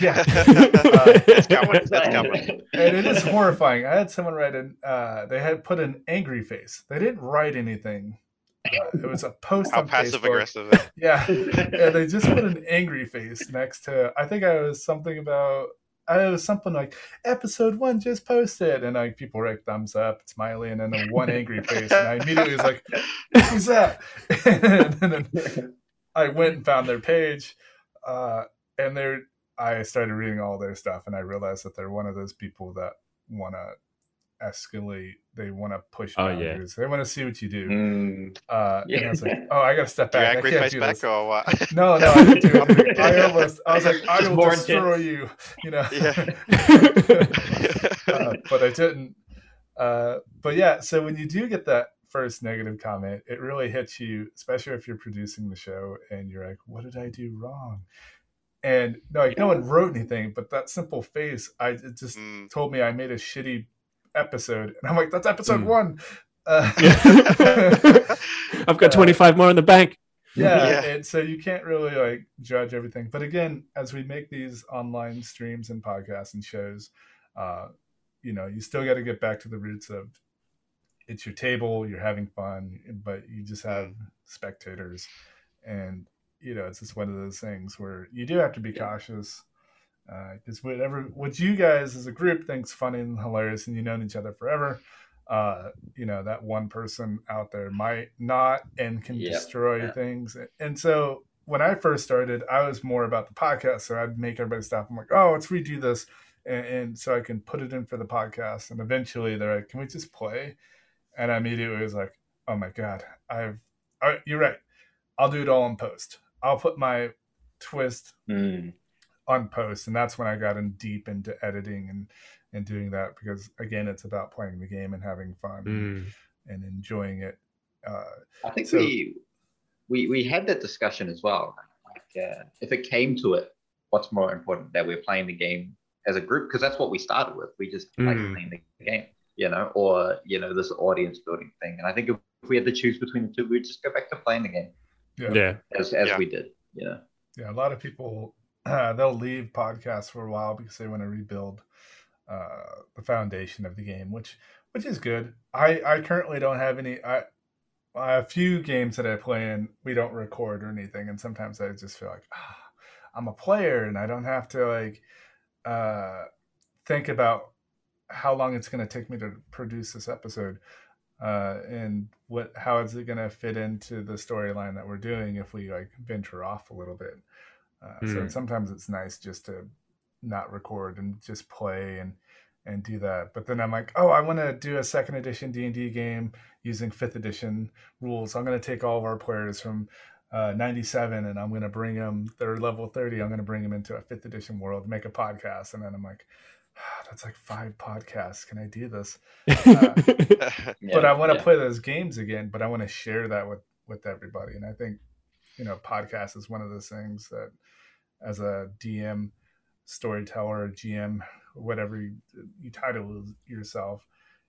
Speaker 2: yeah *laughs* uh, that's coming. That's coming. and it is horrifying i had someone write an uh, they had put an angry face they didn't write anything it was a post How on passive Facebook. aggressive. Yeah. yeah, they just put an angry face next to. I think I was something about. I was something like episode one just posted, and like people write thumbs up, smiley, and then a one angry face, and I immediately was like, "Who's that?" *laughs* and then I went and found their page, uh, and they're. I started reading all their stuff, and I realized that they're one of those people that want to escalate. They want to push oh, boundaries. Yeah. They want to see what you do. Mm. Uh, yeah. And I was like, oh, I got to step back.
Speaker 4: I can't do back this. or what? *laughs*
Speaker 2: No, no, I, do *laughs* I almost. I was like, I will destroy intense. you. You know. Yeah. *laughs* uh, but I didn't. Uh, but yeah, so when you do get that first negative comment, it really hits you, especially if you're producing the show and you're like, what did I do wrong? And no, like no one wrote anything, but that simple face, I it just mm. told me I made a shitty episode, and I'm like, that's episode mm. one. Uh, *laughs*
Speaker 3: I've got 25 more in the bank.
Speaker 2: Yeah, *laughs* yeah, and so you can't really like judge everything. But again, as we make these online streams and podcasts and shows, uh, you know, you still got to get back to the roots of it's your table, you're having fun, but you just have spectators, and you know, it's just one of those things where you do have to be cautious because uh, whatever what you guys as a group thinks funny and hilarious and you've known each other forever uh, you know that one person out there might not and can yep. destroy yeah. things. And so when i first started i was more about the podcast so i'd make everybody stop. I'm like oh let's redo this and, and so i can put it in for the podcast and eventually they're like can we just play? And i immediately was like oh my god i've I, you're right. I'll do it all in post i'll put my twist
Speaker 5: mm.
Speaker 2: on post and that's when i got in deep into editing and and doing that because again it's about playing the game and having fun mm. and, enjoying it uh,
Speaker 5: i think so, we we we had that discussion as well like uh, if it came to it what's more important that we're playing the game as a group? Because that's what we started with. We just mm. like playing the game you know or you know this audience building thing. And i think if, if we had to choose between the two we'd just go back to playing the game
Speaker 3: yeah, yeah.
Speaker 5: as, as yeah. we did you know
Speaker 2: yeah a lot of people uh, *clears throat* they'll leave podcasts for a while because they want to rebuild uh, the foundation of the game, which which is good. I I currently don't have any. I a few games that I play in, we don't record or anything, and sometimes I just feel like ah, I'm a player and I don't have to like uh, think about how long it's going to take me to produce this episode uh, and what how is it going to fit into the storyline that we're doing if we like venture off a little bit mm. So hmm. sometimes it's nice just to not record and just play and and do that. But then I'm like, oh, I want to do a second edition D and D game using fifth edition rules. I'm going to take all of our players from uh, 97 and I'm going to bring them. They're level 30. I'm going to bring them into a fifth edition world, make a podcast, and then I'm like. *sighs* That's like five podcasts. Can I do this? *laughs* *laughs* Uh, yeah, but I want to yeah. play those games again. But I want to share that with with everybody. And I think you know, podcast is one of those things that as a DM, storyteller, GM, whatever you, you title yourself,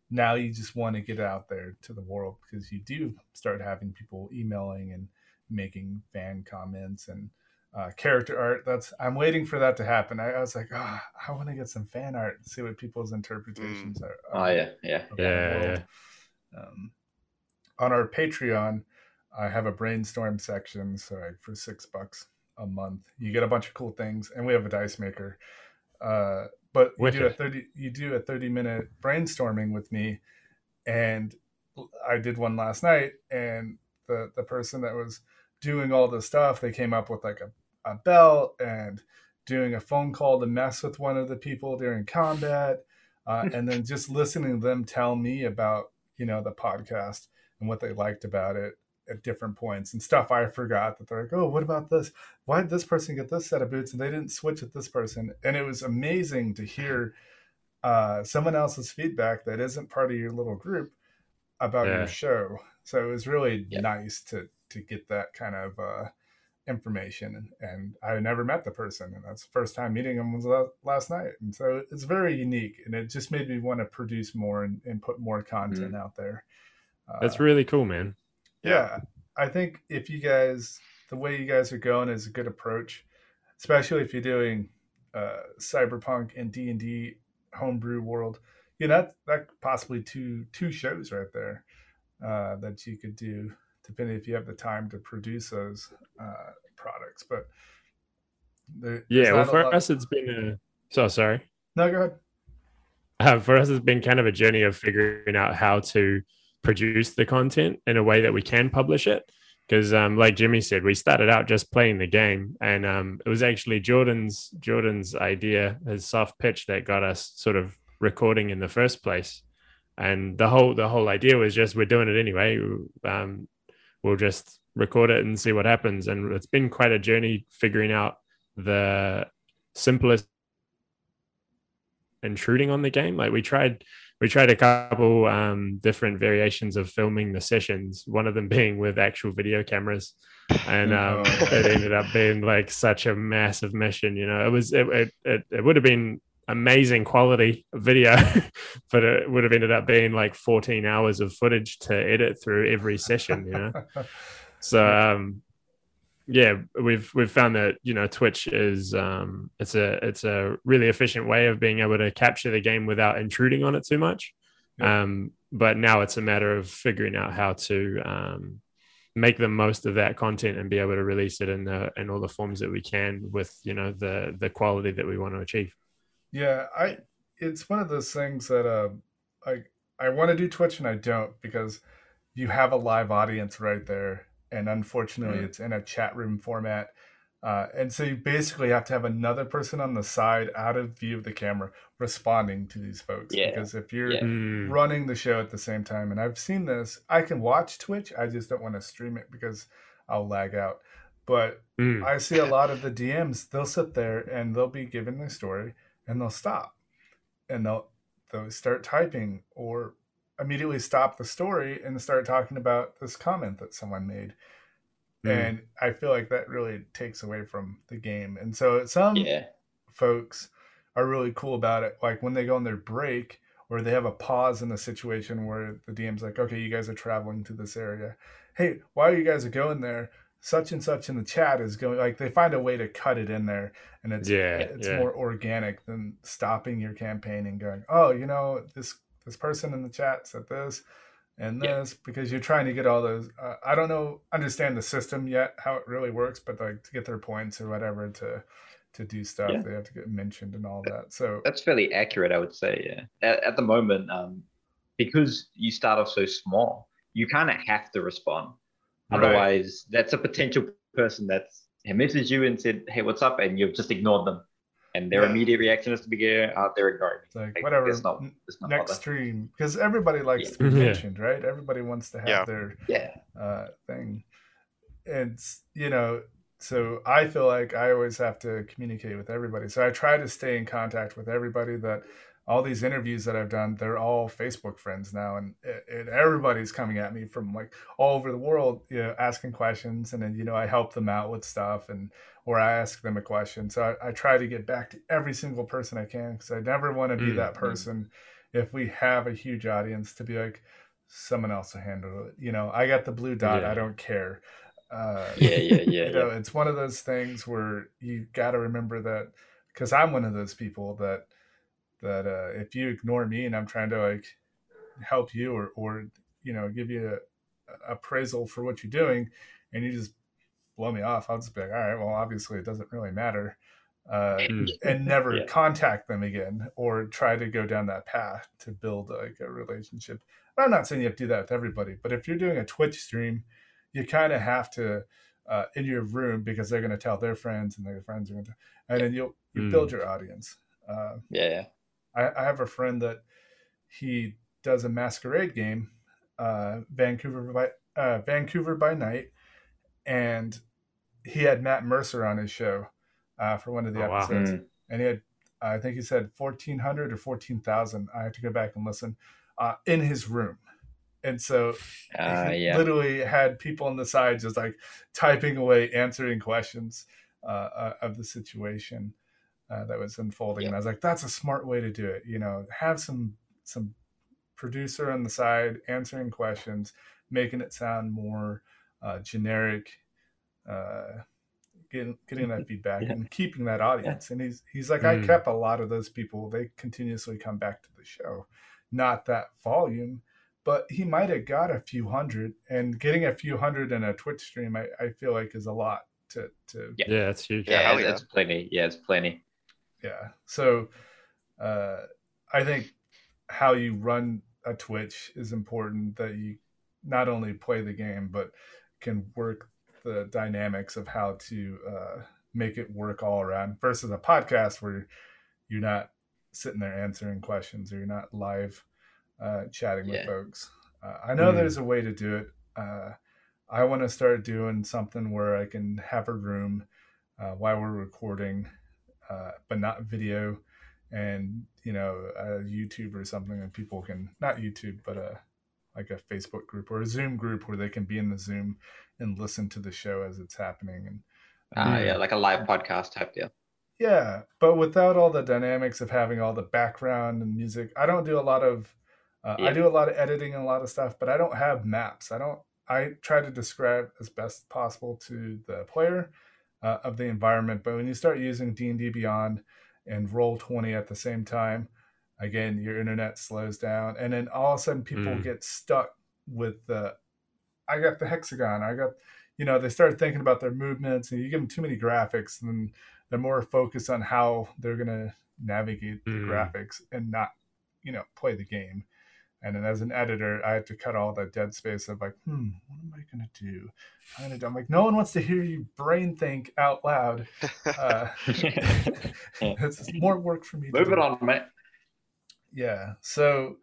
Speaker 2: now you just want to get out there to the world because you do start having people emailing and making fan comments and uh, character art. That's I'm waiting for that to happen. I, I was like, oh, I want to get some fan art and see what people's interpretations
Speaker 5: mm.
Speaker 2: are.
Speaker 5: Oh yeah, yeah,
Speaker 3: yeah, yeah.
Speaker 2: Um, on our Patreon, I have a brainstorm section. So like for six bucks a month, you get a bunch of cool things, and we have a dice maker. Uh, but you do a thirty you do a thirty minute brainstorming with me, and I did one last night, and the the person that was doing all the stuff, they came up with like a, a belt and doing a phone call to mess with one of the people during combat, uh, *laughs* and then just listening to them tell me about you know the podcast and what they liked about it at different points and stuff I forgot that they're like, oh, what about this? Why did this person get this set of boots and they didn't switch with this person? And it was amazing to hear uh, someone else's feedback that isn't part of your little group about yeah. your show. So it was really yeah. nice to to get that kind of uh, information. And I never met the person, and that's the first time meeting them was last night. And so it's very unique, and it just made me want to produce more and, and put more content mm. out there.
Speaker 3: That's really cool, man
Speaker 2: yeah, I think if you guys, the way you guys are going is a good approach, especially if you're doing uh, cyberpunk and D and D homebrew world. You know, that that possibly two two shows right there uh, that you could do, depending if you have the time to produce those uh, products. But
Speaker 3: there, yeah, well, for us, it's been a. So sorry.
Speaker 2: No, go ahead.
Speaker 3: Uh, for us, it's been kind of a journey of figuring out how to produce the content in a way that we can publish it. Because, um, like Jimmy said, we started out just playing the game, and um, it was actually Jordan's Jordan's idea, his soft pitch, that got us sort of recording in the first place. And the whole the whole idea was just we're doing it anyway. Um, we'll just record it and see what happens. And it's been quite a journey figuring out the simplest intruding on the game. Like we tried we tried a couple um, different variations of filming the sessions. One of them *laughs* being with actual video cameras, and *laughs* um, oh. it ended up being like such a massive mission. You know, it was it it, it, it would have been amazing quality video, *laughs* but it would have ended up being like 14 hours of footage to edit through every session. You know, so um, yeah, we've we've found that you know Twitch is um, it's a it's a really efficient way of being able to capture the game without intruding on it too much. Yeah. Um, but now it's a matter of figuring out how to um, make the most of that content and be able to release it in the in all the forms that we can with you know the the quality that we want to achieve.
Speaker 2: Yeah, I it's one of those things that uh, I I want to do Twitch and I don't because you have a live audience right there and unfortunately mm-hmm. it's in a chat room format uh, and so you basically have to have another person on the side out of view of the camera responding to these folks yeah. because if you're yeah. Mm. running the show at the same time and i've seen this i can watch twitch i just don't want to stream it because i'll lag out but mm. i see a lot of the dms they'll sit there and they'll be giving their story and they'll stop and they'll they'll start typing or immediately stop the story and start talking about this comment that someone made. Mm. And I feel like that really takes away from the game. And so some yeah. folks are really cool about it. Like when they go on their break or they have a pause in the situation where the DM's like, okay, you guys are traveling to this area. Hey, while you guys are going there, such and such in the chat is going like they find a way to cut it in there and it's yeah, it's yeah. more organic than stopping your campaign and going, oh, you know, this this person in the chat said this and this because you're trying to get all those uh, i don't know understand the system yet how it really works but like to get their points or whatever to to do stuff yeah. they have to get mentioned and all that so
Speaker 5: that's fairly accurate i would say yeah. At, at the moment um because you start off so small you kind of have to respond. Otherwise right. that's a potential person that's messaged you and said hey what's up? and you've just ignored them and their yeah. immediate reaction is to be out there ignoring
Speaker 2: It's like, like whatever. It's not, it's not next stream because everybody likes yeah. to be *laughs* mentioned, right? Everybody wants to have
Speaker 5: yeah.
Speaker 2: their
Speaker 5: yeah
Speaker 2: uh, thing. And you know, so I feel like I always have to communicate with everybody. So I try to stay in contact with everybody that all these interviews that I've done, they're all Facebook friends now, and, and everybody's coming at me from like all over the world, you know, asking questions, and then you know I help them out with stuff, and or I ask them a question. So I, I try to get back to every single person I can because I never want to be mm-hmm. that mm. person. If we have a huge audience, to be like someone else will handle it. You know, I got the blue dot. Yeah. I don't care.
Speaker 5: Uh, yeah, yeah, *laughs* yeah.
Speaker 2: you know, it's one of those things where you got to remember that because I'm one of those people that that uh, if you ignore me and I'm trying to like help you or or you know give you a, a appraisal for what you're doing, and you just blow me off, I'll just be like, all right, well, obviously it doesn't really matter. Uh, hmm. and never yeah. contact them again or try to go down that path to build like a relationship. I'm not saying you have to do that with everybody, but if you're doing a Twitch stream, you kind of have to uh, in your room because they're going to tell their friends and their friends are going to, and then you'll you mm. build your audience.
Speaker 5: Uh, yeah,
Speaker 2: I, I, have a friend that he does a masquerade game, uh, Vancouver by uh, Vancouver by night, and he had Matt Mercer on his show uh, for one of the oh, episodes, wow. mm. and he had I think he said fourteen hundred or fourteen thousand. I have to go back and listen uh, in his room and so uh, yeah. literally had people on the side just like typing away answering questions uh, uh, of the situation uh, that was unfolding. Yep. and i was like that's a smart way to do it. You know have some some producer on the side answering questions making it sound more uh, generic uh, getting, getting that *laughs* feedback yeah. and keeping that audience. Yeah. and he's he's like mm. i kept a lot of those people. They continuously come back to the show. Not that volume but he might have got a few hundred. And getting a few hundred in a twitch stream i, I feel like is a lot to to
Speaker 3: yeah, yeah it's huge.
Speaker 5: Yeah, yeah it's plenty. Yeah it's plenty
Speaker 2: yeah so uh i think how you run a twitch is important that you not only play the game but can work the dynamics of how to uh make it work all around versus a podcast where you're not sitting there answering questions or you're not live uh, chatting yeah. with folks. Uh, I know mm. there's a way to do it. Uh, I want to start doing something where I can have a room uh, while we're recording, uh, but not video, and you know, a YouTube or something, and people can not YouTube, but a like a Facebook group or a Zoom group where they can be in the Zoom and listen to the show as it's happening. And
Speaker 5: uh, yeah, like a live podcast type deal.
Speaker 2: Yeah, but without all the dynamics of having all the background and music, I don't do a lot of uh, yeah. I do a lot of editing and a lot of stuff, but I don't have maps. I don't. I try to describe as best possible to the player uh, of the environment. But when you start using D and D Beyond and Roll Twenty at the same time, again, your internet slows down, and then all of a sudden people mm. get stuck with the. I got the hexagon. I got, you know, they start thinking about their movements, and you give them too many graphics, and they're more focused on how they're gonna navigate the mm. graphics and not, you know, play the game and then as an editor, I had to cut all that dead space of like, hmm, what am I gonna do? I'm gonna do. I'm like, no one wants to hear you brain think out loud. Uh, *laughs* it's *laughs* more work for me.
Speaker 5: Move it on, man.
Speaker 2: Yeah. So,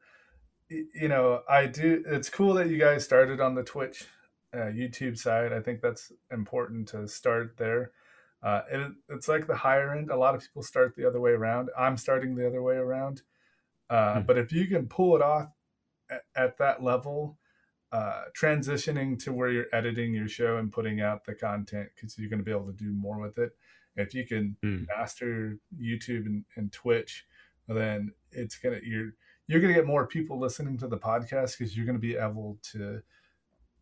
Speaker 2: you know, I do. It's cool that you guys started on the Twitch, uh, YouTube side. I think that's important to start there. Uh, it, it's like the higher end. A lot of people start the other way around. I'm starting the other way around. Uh, hmm. But if you can pull it off at, that level, uh, transitioning to where you're editing your show and putting out the content because you're going to be able to do more with it. If you can mm. master YouTube and, and Twitch, then it's gonna you're you're gonna get more people listening to the podcast because you're gonna be able to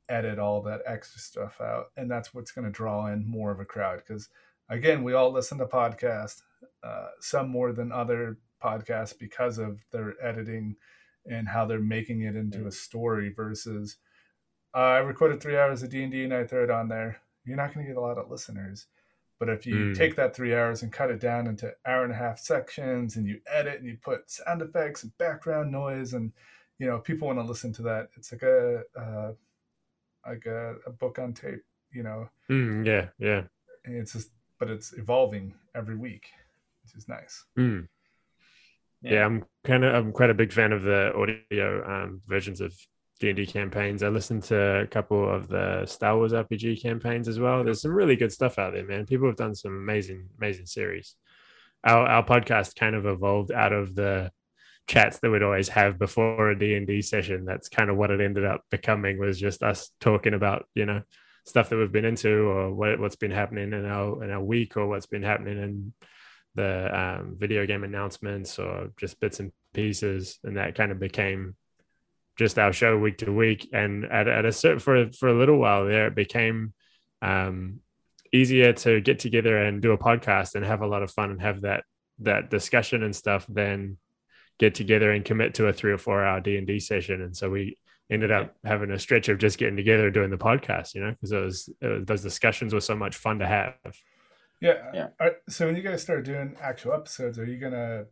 Speaker 2: edit all that extra stuff out, and that's what's gonna draw in more of a crowd. Because again, we all listen to podcasts, uh, some more than other podcasts because of their editing and how they're making it into a story versus uh, I recorded three hours of D and D and I throw it on there. You're not going to get a lot of listeners. But if you mm. take that three hours and cut it down into hour and a half sections, and you edit and you put sound effects and background noise, and you know people want to listen to that. It's like a uh, like a, a, book on tape. You know.
Speaker 3: Mm, yeah, yeah.
Speaker 2: And it's just, but it's evolving every week, which is nice.
Speaker 3: Mm. Yeah. yeah, I'm kind of I'm quite a big fan of the audio um, versions of D&D campaigns. I listened to a couple of the Star Wars RPG campaigns as well. There's some really good stuff out there, man. People have done some amazing amazing series. Our our podcast kind of evolved out of the chats that we'd always have before a D&D session. That's kind of what it ended up becoming was just us talking about, you know, stuff that we've been into or what, what's been happening in our, in our week or what's been happening in the um, video game announcements or just bits and pieces. And that kind of became just our show week to week. And at, at a certain, for, for a little while there, it became um, easier to get together and do a podcast and have a lot of fun and have that, that discussion and stuff than get together and commit to a three or four hour D and D session. And so we ended up having a stretch of just getting together doing the podcast, you know, because it was, it was, those discussions were so much fun to have.
Speaker 2: Yeah. yeah. Right, so when you guys start doing actual episodes, are you gonna?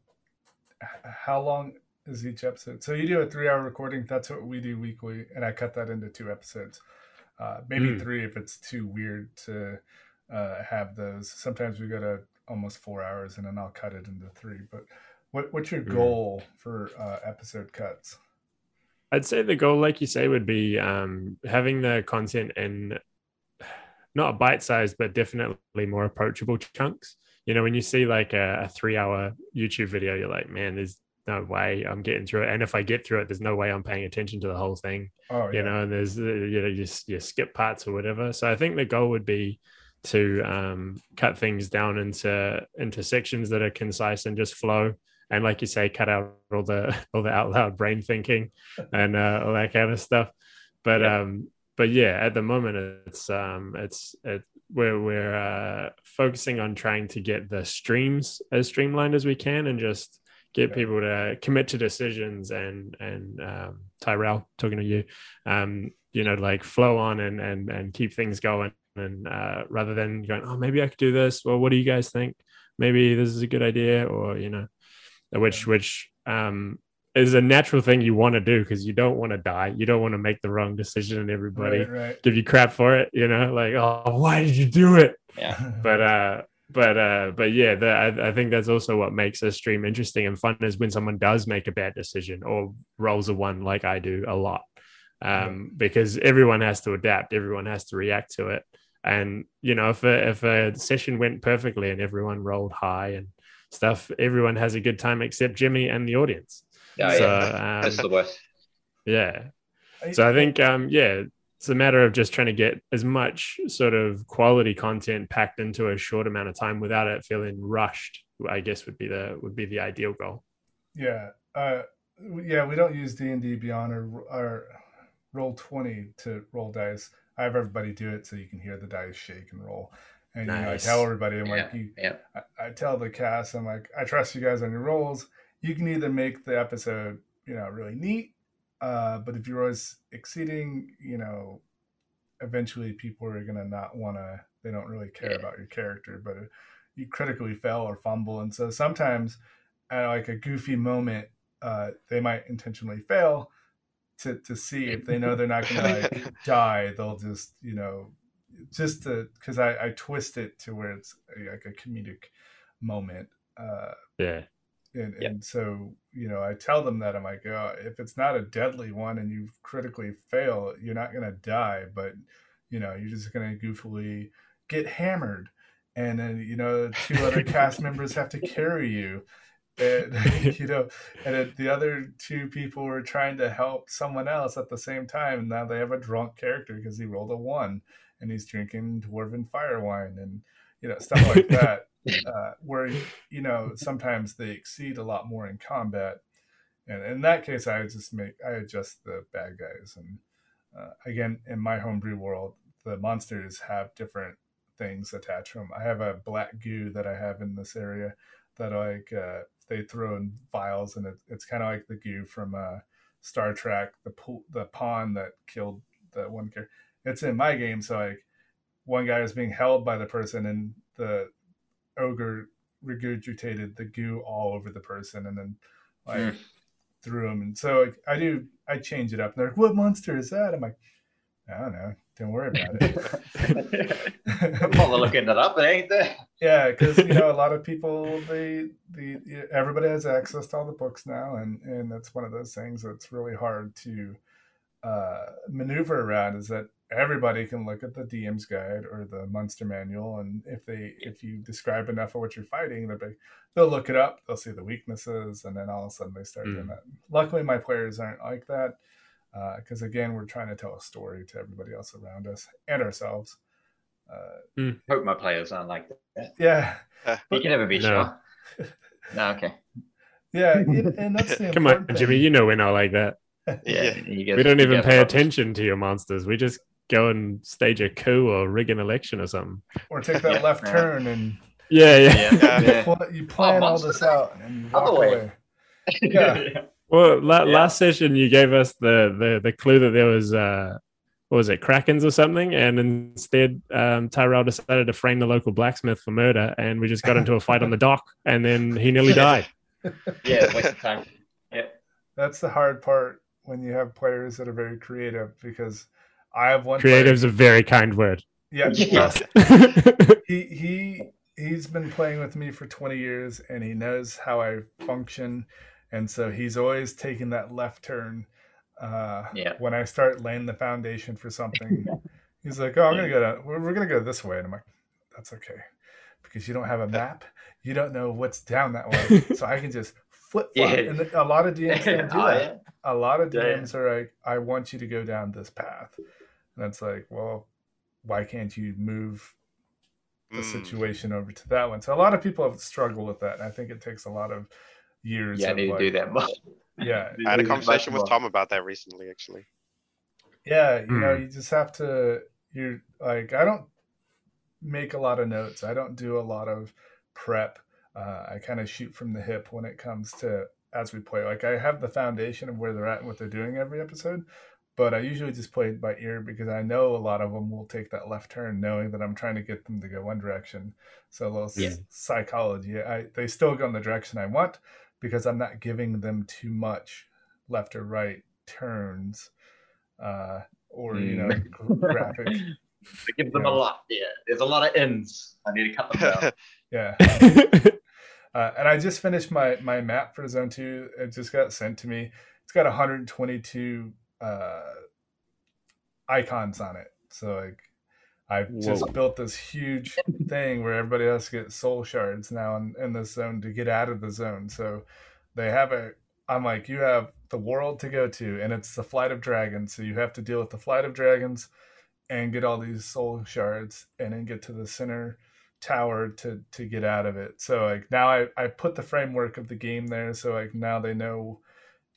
Speaker 2: How long is each episode? So you do a three-hour recording. That's what we do weekly, and I cut that into two episodes, uh, maybe mm. three if it's too weird to uh, have those. Sometimes we go to almost four hours, and then I'll cut it into three. But what what's your mm. goal for uh, episode cuts?
Speaker 3: I'd say the goal, like you say, would be um, having the content in not bite sized, but definitely more approachable chunks. You know, when you see like a, a three hour YouTube video, you're like, man, there's no way I'm getting through it. And if I get through it, there's no way I'm paying attention to the whole thing. Oh, yeah. You know, and there's, uh, you know, you, you skip parts or whatever. So I think the goal would be to um, cut things down into into sections that are concise and just flow. And like you say, cut out all the *laughs* all the out loud brain thinking and uh, all that kind of stuff. But yeah. um, but yeah, at the moment it's um it's it, we're we're uh, focusing on trying to get the streams as streamlined as we can and just get people to commit to decisions and and um, Tyrell talking to you, um, you know, like flow on and and and keep things going and uh, rather than going, oh, maybe I could do this. Well, what do you guys think? Maybe this is a good idea, or you know, which which um, is a natural thing you want to do because you don't want to die. You don't want to make the wrong decision and everybody right, right. give you crap for it. You know, like, oh, why did you do it?
Speaker 5: Yeah. *laughs*
Speaker 3: but uh, but uh, but yeah, the, I, I think that's also what makes a stream interesting and fun is when someone does make a bad decision or rolls a one like I do a lot, um, because everyone has to adapt, everyone has to react to it, and you know, if a, if a session went perfectly and everyone rolled high and stuff, everyone has a good time except Jimmy and the audience.
Speaker 5: Yeah, so, yeah. Um, that's the worst.
Speaker 3: Yeah. So I think, um, yeah, it's a matter of just trying to get as much sort of quality content packed into a short amount of time without it feeling rushed. I guess would be the would be the ideal goal.
Speaker 2: Yeah, uh, yeah. We don't use D and D Beyond or, or roll twenty to roll dice. I have everybody do it so you can hear the dice shake and roll. And nice. you know, I tell everybody, I'm yeah, like, you, yeah. I, I, tell the cast, I'm like, I trust you guys on your rolls you can either make the episode, you know, really neat, uh, but if you're always exceeding, you know, eventually people are gonna not want to. They don't really care yeah. about your character, but you critically fail or fumble, and so sometimes at like a goofy moment, uh, they might intentionally fail to to see if they know they're not gonna like *laughs* die. They'll just you know just to because I I twist it to where it's like a comedic moment. Uh,
Speaker 3: yeah
Speaker 2: and, yep. and so you know i tell them that i'm like oh, if it's not a deadly one and you critically fail you're not going to die but you know you're just going to goofily get hammered and then you know two other cast members have to carry you and *laughs* you know and the other two people were trying to help someone else at the same time and now they have a drunk character because he rolled a one and he's drinking dwarven fire wine and you know stuff like *laughs* that uh, where you know sometimes they exceed a lot more in combat, and in that case, I just make I adjust the bad guys. And uh, again, in my homebrew world, the monsters have different things attached to them. I have a black goo that I have in this area that like uh, they throw in vials, and it, it's kind of like the goo from uh, Star Trek, the pool, the pond that killed the one character. It's in my game, so like one guy is being held by the person, and the ogre regurgitated the goo all over the person and then like mm. threw him. And so like, I do, I change it up. And they're like, "What monster is that?" I'm like, "I don't know. Don't worry about
Speaker 5: it." *laughs* *laughs* I'm probably looking it up. It ain't there.
Speaker 2: Yeah, because you know a lot of *laughs* people they the everybody has access to all the books now, and and that's one of those things that's really hard to uh, maneuver around. Is that everybody can look at the DM's guide or the Monster Manual, and if they if you describe enough of what you're fighting, they'll be, they'll look it up, they'll see the weaknesses, and then all of a sudden they start mm. doing that. Luckily, my players aren't like that because uh, again, we're trying to tell a story to everybody else around us and ourselves.
Speaker 5: Uh, mm. Hope my players aren't like that.
Speaker 2: Yeah,
Speaker 5: you can never be no. sure. no, okay.
Speaker 2: Yeah, and that's the *laughs*
Speaker 3: come on, thing. Jimmy. You know we're not like that.
Speaker 5: Yeah,
Speaker 3: get, we don't even pay attention to your monsters. We just go and stage a coup or rig an election or something,
Speaker 2: or take that yeah, left turn and
Speaker 3: yeah, yeah.
Speaker 2: yeah. yeah. You, plan oh, all this out and you walk away. *laughs*
Speaker 3: Yeah. Well, la- yeah. last session you gave us the, the the clue that there was uh, what was it, Krakens or something, and instead um, Tyrell decided to frame the local blacksmith for murder, and we just got into a fight on the dock, and then he nearly died.
Speaker 5: yeah, waste of time. Yeah,
Speaker 2: that's the hard part when you have players that are very creative because I have one.
Speaker 3: Creative is a very kind word.
Speaker 2: Yeah, *laughs* he he he's been playing with me for 20 years, and he knows how I function and so he's always taking that left turn uh,
Speaker 5: yeah.
Speaker 2: when I start laying the foundation for something. *laughs* he's like, "Oh, I'm gonna go down. We're, we're, gonna go this way," and I'm like, "That's okay, because you don't have a map. You don't know what's down that way, *laughs* so I can just flip flop." Yeah. And a lot of DMs don't do oh, that. Yeah. A lot of DMs yeah. are like, "I want you to go down this path," and it's like, "Well, why can't you move?" the mm. situation over to that one. So a lot of people have struggled with that. And I think it takes a lot of years.
Speaker 5: Yeah, I need like, to do that more. *laughs*
Speaker 2: Yeah,
Speaker 4: I had a conversation with Tom about that recently, actually.
Speaker 2: Yeah, you mm. know, you just have to. You're like, I don't make a lot of notes. I don't do a lot of prep. Uh, I kind of shoot from the hip when it comes to as we play. Like I have the foundation of where they're at and what they're doing every episode, but I usually just play it by ear because I know a lot of them will take that left turn, knowing that I'm trying to get them to go one direction. So a little yeah. psychology. I they still go in the direction I want, because I'm not giving them too much left or right turns uh, or you know mm. graphic. *laughs*
Speaker 5: I give them a lot. Yeah, there's a lot of ends. I need to cut them down. *laughs*
Speaker 2: yeah. *laughs* uh, and I just finished my my map for Zone Two. It just got sent to me. It's got 122 uh, icons on it. So like I just Whoa. built this huge thing where everybody has to get soul shards now in, in this zone to get out of the zone. So they have a. I'm like, you have the world to go to, and it's the flight of dragons. So you have to deal with the flight of dragons, and get all these soul shards, and then get to the center tower to to get out of it. So like now I I put the framework of the game there. So like now they know,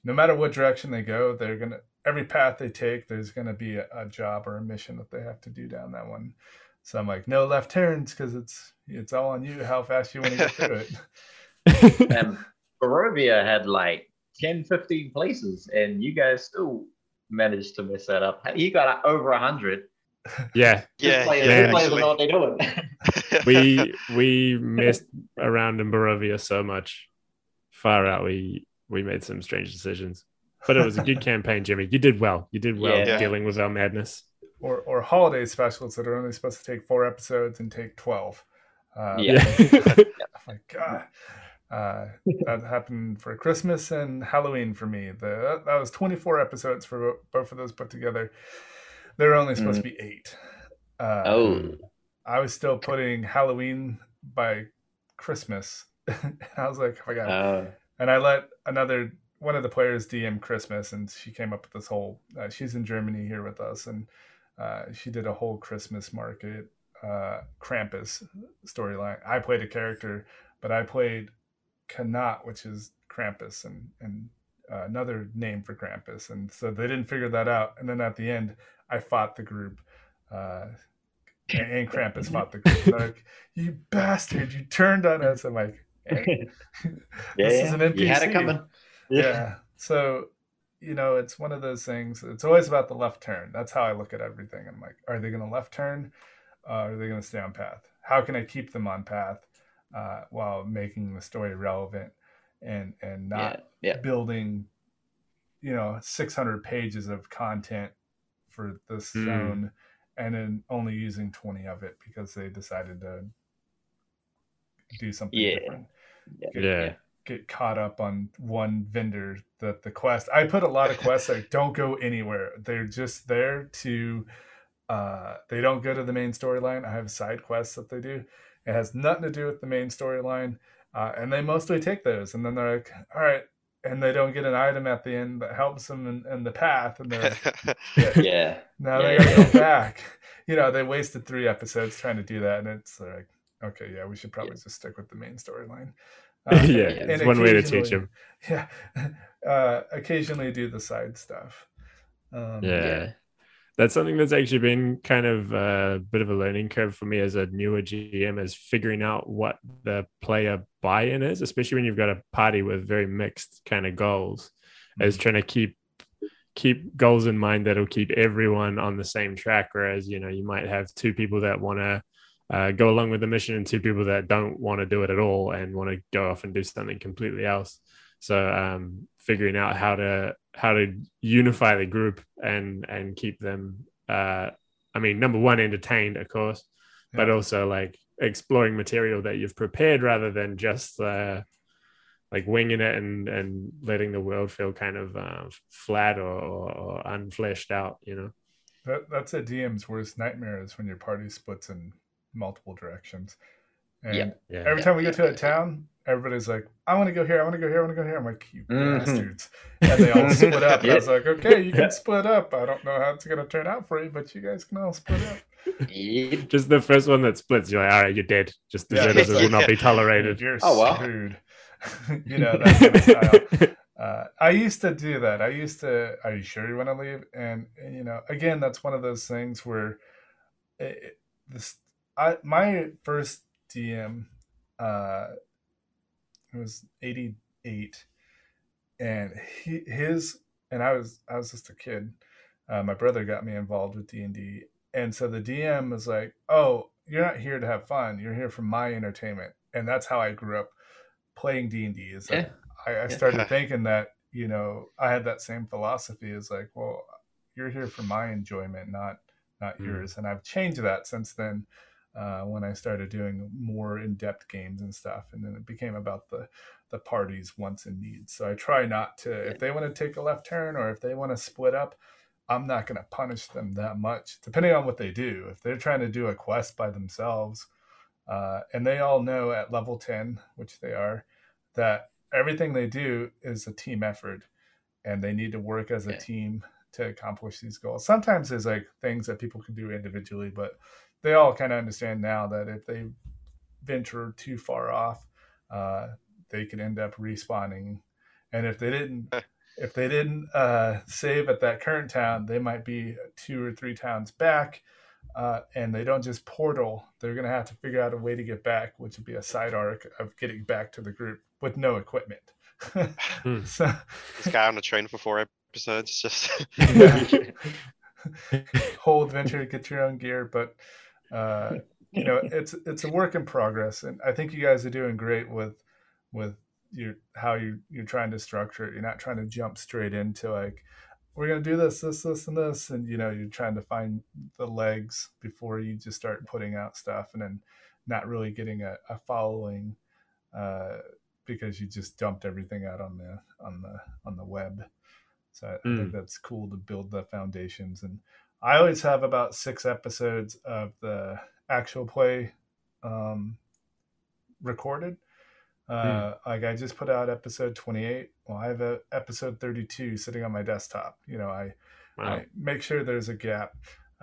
Speaker 2: no matter what direction they go, they're gonna every path they take, there's going to be a, a, job or a mission that they have to do down that one. So I'm like, no left turns because it's it's all on you how fast you want to get through
Speaker 5: it. *laughs* and Barovia had like 10, 15 places, and you guys still managed to mess that up. You got over 100.
Speaker 3: Yeah,
Speaker 4: yeah,
Speaker 5: players,
Speaker 4: yeah.
Speaker 5: Players know what they're doing.
Speaker 3: we *laughs* we messed around in Barovia so much. Far out, we we made some strange decisions but it was a good *laughs* campaign, Jimmy. You did well. You did well yeah. dealing with our madness.
Speaker 2: Or or holiday specials that are only supposed to take four episodes and take twelve.
Speaker 5: Uh, yeah.
Speaker 2: oh *laughs* *laughs* my god. Uh, that happened for Christmas and Halloween for me. The that was 24 episodes for both of those put together. They were only supposed mm. to be eight.
Speaker 5: Uh, oh,
Speaker 2: I was still putting Halloween by Christmas. I was like, oh my god. Uh, and I let another one of the players DM Christmas, and she came up with this whole. Uh, she's in Germany here with us, and uh, she did a whole Christmas market uh, Krampus storyline. I played a character, but I played Knut, which is Krampus, and and uh, another name for Krampus, and so they didn't figure that out. And then at the end, I fought the group. Uh, and, and Krampus fought the group. like, you bastard! You turned on us. I'm like, hey, *laughs*
Speaker 5: yeah, this is an NPC. You had it coming
Speaker 2: yeah. So, you know, it's one of those things. It's always about the left turn. That's how I look at everything. I'm like, are they going to left turn? Uh, are they going to stay on path? How can I keep them on path uh, while making the story relevant and and not
Speaker 5: yeah, yeah.
Speaker 2: building, you know, 600 pages of content for this mm. zone and then only using 20 of it because they decided to do something
Speaker 5: yeah.
Speaker 2: different.
Speaker 3: Yeah. yeah
Speaker 2: get caught up on one vendor that the quest i put a lot of quests that *laughs* don't go anywhere they're just there to Uh, they don't go to the main storyline. I have side quests that they do. It has nothing to do with the main storyline, uh, and they mostly take those. And then they're like, "All right," and they don't get an item at the end that helps them in, in the path, and they're
Speaker 5: yeah. *laughs* yeah.
Speaker 2: Now
Speaker 5: yeah,
Speaker 2: they gotta go back. *laughs* You know, they wasted three episodes trying to do that, and it's like, okay, yeah, we should probably just stick with the main storyline.
Speaker 3: Uh, *laughs* yeah, it's one way to teach them. *laughs*
Speaker 2: Yeah, uh, occasionally do the side stuff.
Speaker 3: Um, yeah. yeah. That's something that's actually been kind of a bit of a learning curve for me as a newer GM is figuring out what the player buy-in is, especially when you've got a party with very mixed kind of goals. Mm-hmm. Is trying to keep keep goals in mind that'll keep everyone on the same track. Whereas, you know, you might have two people that want to uh, go along with the mission and two people that don't want to do it at all and want to go off and do something completely else. So um, figuring out how to how to unify the group and and keep them, uh, I mean, number one, entertained, of course, yeah. but also like exploring material that you've prepared rather than just uh, like winging it and and letting the world feel kind of uh, flat or, or, or unfleshed out. You know.
Speaker 2: That, that's a DM's worst nightmare is when your party splits in multiple directions. And yeah. yeah. every time we go to a town, everybody's like, I want to go here, I want to go here, I want to go here. I'm like, you mm-hmm. bastards. And they all split up. *laughs* yeah. I was like, okay, you can *laughs* split up. I don't know how it's going to turn out for you, but you guys can all split up.
Speaker 3: Just the first one that splits, you're like, all right, you're dead. Just deserters yeah. will *laughs* not be tolerated.
Speaker 2: You're oh, well. screwed. you know, that kind of style. Uh, I used to do that. I used to, are you sure you want to leave? And, and you know, again, that's one of those things where it, this, I, my first DM, uh, it was 88 and he, his, and I was, I was just a kid. Uh, my brother got me involved with D and D. And so the DM was like, Oh, you're not here to have fun. You're here for my entertainment. And that's how I grew up playing D and D is yeah. I, I started yeah. *laughs* thinking that, you know, I had that same philosophy is like, well, you're here for my enjoyment, not, not mm. yours. And I've changed that since then uh, when I started doing more in-depth games and stuff, and then it became about the the parties' wants and needs. So I try not to if they want to take a left turn or if they want to split up, I'm not going to punish them that much, depending on what they do. If they're trying to do a quest by themselves, uh, and they all know at level ten, which they are, that everything they do is a team effort, and they need to work as a team to accomplish these goals. Sometimes there's like things that people can do individually, but they all kind of understand now that if they venture too far off, uh, they could end up respawning. And if they didn't, *laughs* if they didn't uh, save at that current town, they might be two or three towns back. Uh, and they don't just portal; they're going to have to figure out a way to get back, which would be a side arc of getting back to the group with no equipment. *laughs*
Speaker 4: hmm. so, this guy on the train for four episodes, just *laughs*
Speaker 2: whole adventure to get your own gear, but uh, *laughs* you know, it's it's a work in progress, and I think you guys are doing great with with your how you you're trying to structure it. You're not trying to jump straight into like we're gonna do this, this, this, and this, and you know, you're trying to find the legs before you just start putting out stuff, and then not really getting a, a following uh, because you just dumped everything out on the on the on the web. So I, mm. I think mm. that's cool to build the foundations and I always have about six episodes of the actual play um, recorded. Uh, mm. Like I just put out episode 28. Well, I have a episode 32 sitting on my desktop. You know, I, wow. I make sure there's a gap.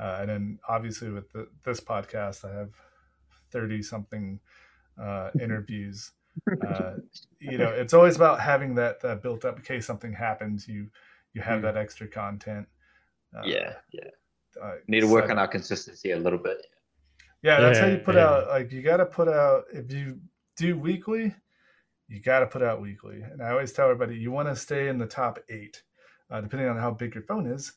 Speaker 2: Uh, and then obviously with the, this podcast, I have 30 something uh, *laughs* interviews. *laughs* Uh, you know, it's always about having that, that built up in case something happens. You you have mm. that extra content.
Speaker 5: Uh, yeah, yeah uh, need to work on our consistency a little bit.
Speaker 2: Yeah, that's yeah, how you put yeah. out. Like you got to put out if you do weekly, you got to put out weekly. And I always tell everybody you want to stay in the top eight, uh, depending on how big your phone is.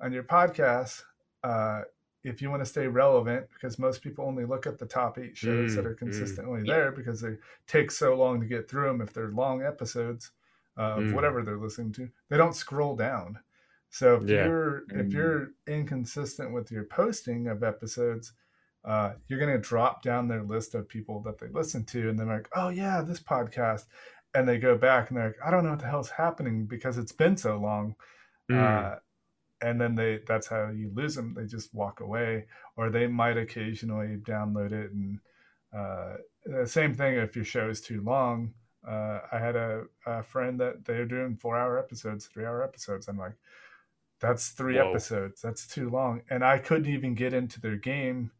Speaker 2: On your podcast, uh, if you want to stay relevant, because most people only look at the top eight shows mm, that are mm. consistently mm, there because they take so long to get through them. If they're long episodes of mm. whatever they're listening to, they don't scroll down. So if yeah. you're if mm. you're inconsistent with your posting of episodes, uh, you're going to drop down their list of people that they listen to, and they're like, "Oh yeah, this podcast," and they go back and they're like, "I don't know what the hell's happening because it's been so long," mm. uh, and then they that's how you lose them they just walk away or they might occasionally download it and uh, the same thing if your show is too long uh, i had a, a, friend that they're doing four hour episodes three hour episodes i'm like that's three Whoa. episodes that's too long and i couldn't even get into their game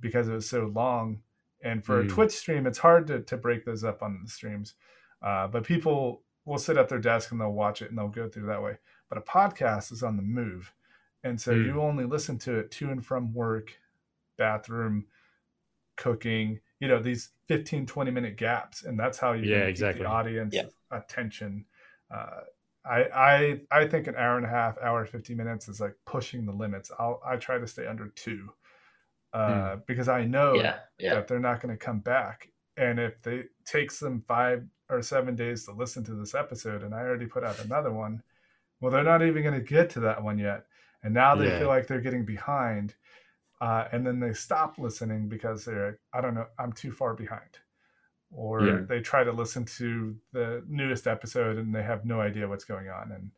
Speaker 2: because it was so long and for mm. a hmm. twitch stream it's hard to, to break those up on the streams uh, but people will sit at their desk and they'll watch it and they'll go through that way but a podcast is on the move. And so mm. you only listen to it to and from work, bathroom, cooking, you know, these 15, 20 minute gaps. And that's how you
Speaker 3: yeah, exactly.
Speaker 2: the audience yeah. attention. Uh, I, I I think an hour and a half, hour 50 minutes is like pushing the limits. I'll I try to stay under two. Uh, mm. because I know yeah, yeah. that they're not going to come back. And if they takes them five or seven days to listen to this episode, and I already put out another one, well, they're not even going to get to that one yet. And now they yeah. feel like they're getting behind. Uh, and then they stop listening because they're, I don't know, I'm too far behind. Or yeah. they try to listen to the newest episode and they have no idea what's going on. And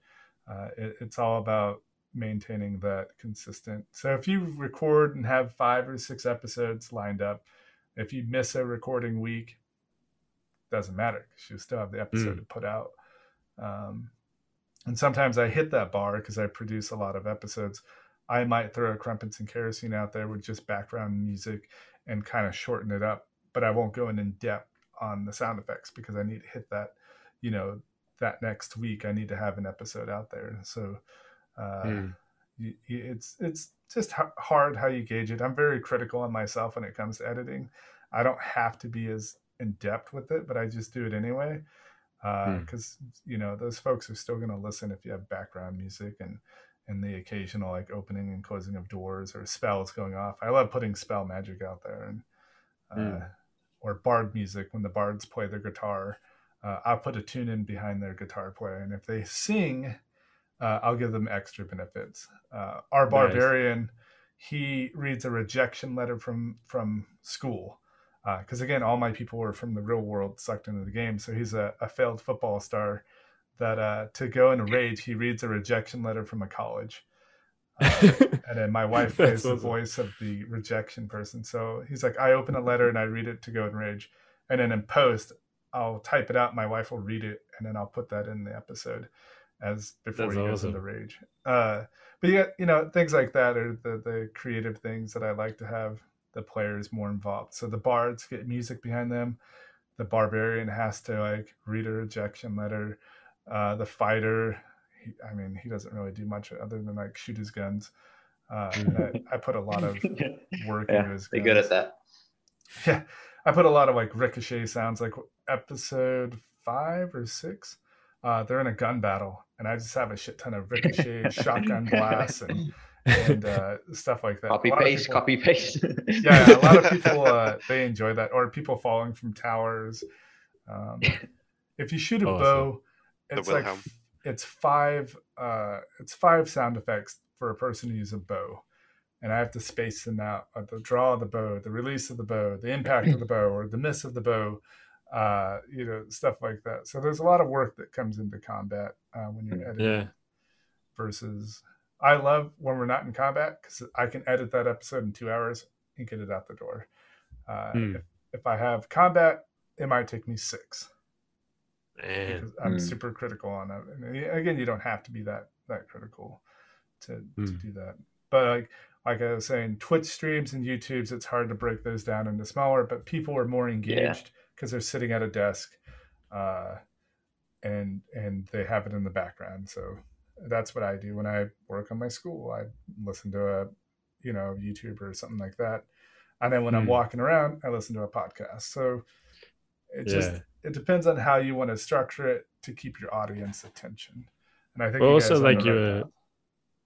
Speaker 2: uh, it, it's all about maintaining that consistent. So if you record and have five or six episodes lined up, if you miss a recording week, doesn't matter because you still have the episode mm. to put out. Um, and sometimes I hit that bar because I produce a lot of episodes. I might throw a crumpets and kerosene out there with just background music and kind of shorten it up, but I won't go in in depth on the sound effects because I need to hit that, you know, that next week. I need to have an episode out there. So uh, mm. it's it's just hard how you gauge it. I'm very critical on myself when it comes to editing. I don't have to be as in depth with it, but I just do it anyway because uh, mm. you know those folks are still going to listen if you have background music and and the occasional like opening and closing of doors or spells going off. I love putting spell magic out there and uh, mm. Or bard music when the bards play their guitar. Uh, I'll put a tune in behind their guitar play, and if they sing, uh, I'll give them extra benefits. Uh, our barbarian, nice. he reads a rejection letter from from school because uh, again, all my people were from the real world sucked into the game. So he's a, a failed football star that uh, to go in a rage, he reads a rejection letter from a college. *laughs* And then my wife plays awesome. the voice of the rejection person. So he's like, I open a letter and I read it to go in rage. And then in post, I'll type it out. My wife will read it, and then I'll put that in the episode as before That's he goes awesome. into rage. Uh, but yeah, you know, things like that are the the creative things that I like to have the players more involved. So the bards get music behind them. The barbarian has to like read a rejection letter. Uh, the fighter, he, I mean, he doesn't really do much other than like shoot his guns. Uh, I, *laughs* I, put a lot of work
Speaker 5: yeah,
Speaker 2: into his.
Speaker 5: They're good at that. *laughs*
Speaker 2: Yeah, I put a lot of like ricochet sounds. Like episode five or six, uh, they're in a gun battle, and I just have a shit ton of ricochet *laughs* shotgun blasts and and uh, stuff like that.
Speaker 5: Copy paste, people, copy paste.
Speaker 2: yeah, a lot of people uh, they enjoy that, or people falling from towers. Um, if you shoot a oh, bow, it's like it's five uh, it's five sound effects for a person to use a bow, and I have to space them out. Uh, the draw of the bow, the release of the bow, the impact of the bow, or the miss of the bow. Uh, you know, stuff like that. So there's a lot of work that comes into combat uh, when you're editing. Yeah. Versus I love when we're not in combat because I can edit that episode in two hours and get it out the door. Uh, mm. if, if, I have combat, it might take me six. Man. I'm mm. super critical on it. And again, you don't have to be that that critical to, mm. to hmm. do that. But like like I was saying, Twitch streams and YouTubes, it's hard to break those down into smaller. But people are more engaged because yeah. they're sitting at a desk, uh, and and they have it in the background. So that's what I do when I work on my school. I listen to a, you know, YouTube or something like that. And then when mm. I'm hmm. walking around, I listen to a podcast. So it yeah. just it depends on how you want to structure it to keep your audience attention. And I think
Speaker 3: well, also like you were,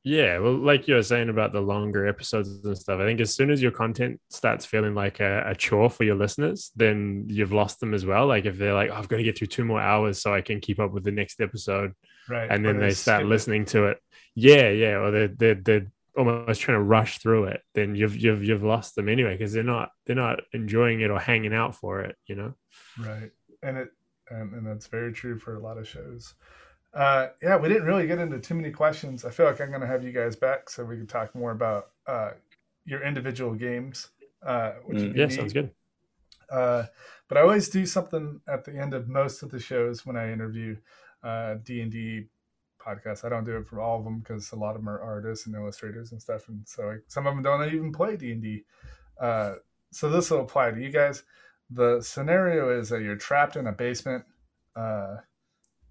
Speaker 3: yeah, well, like you were saying about the longer episodes and stuff. I think as soon as your content starts feeling like a, a chore for your listeners, then you've lost them as well. Like if they're like, oh, I've got to get through two more hours so I can keep up with the next episode
Speaker 2: right
Speaker 3: and then they start listening to it yeah yeah or they're, they're they're almost trying to rush through it then you've you've you've lost them anyway because they're not they're not enjoying it or hanging out for it you know
Speaker 2: right and it and, and that's very true for a lot of shows Uh, yeah, we didn't really get into too many questions. I feel like I'm going to have you guys back so we can talk more about uh, your individual games. Uh,
Speaker 3: which mm, yeah, neat. sounds good.
Speaker 2: Uh, but I always do something at the end of most of the shows when I interview uh, D and D podcasts. I don't do it for all of them because a lot of them are artists and illustrators and stuff, and so like, some of them don't even play D and D. Uh, so this will apply to you guys. The scenario is that you're trapped in a basement. Uh,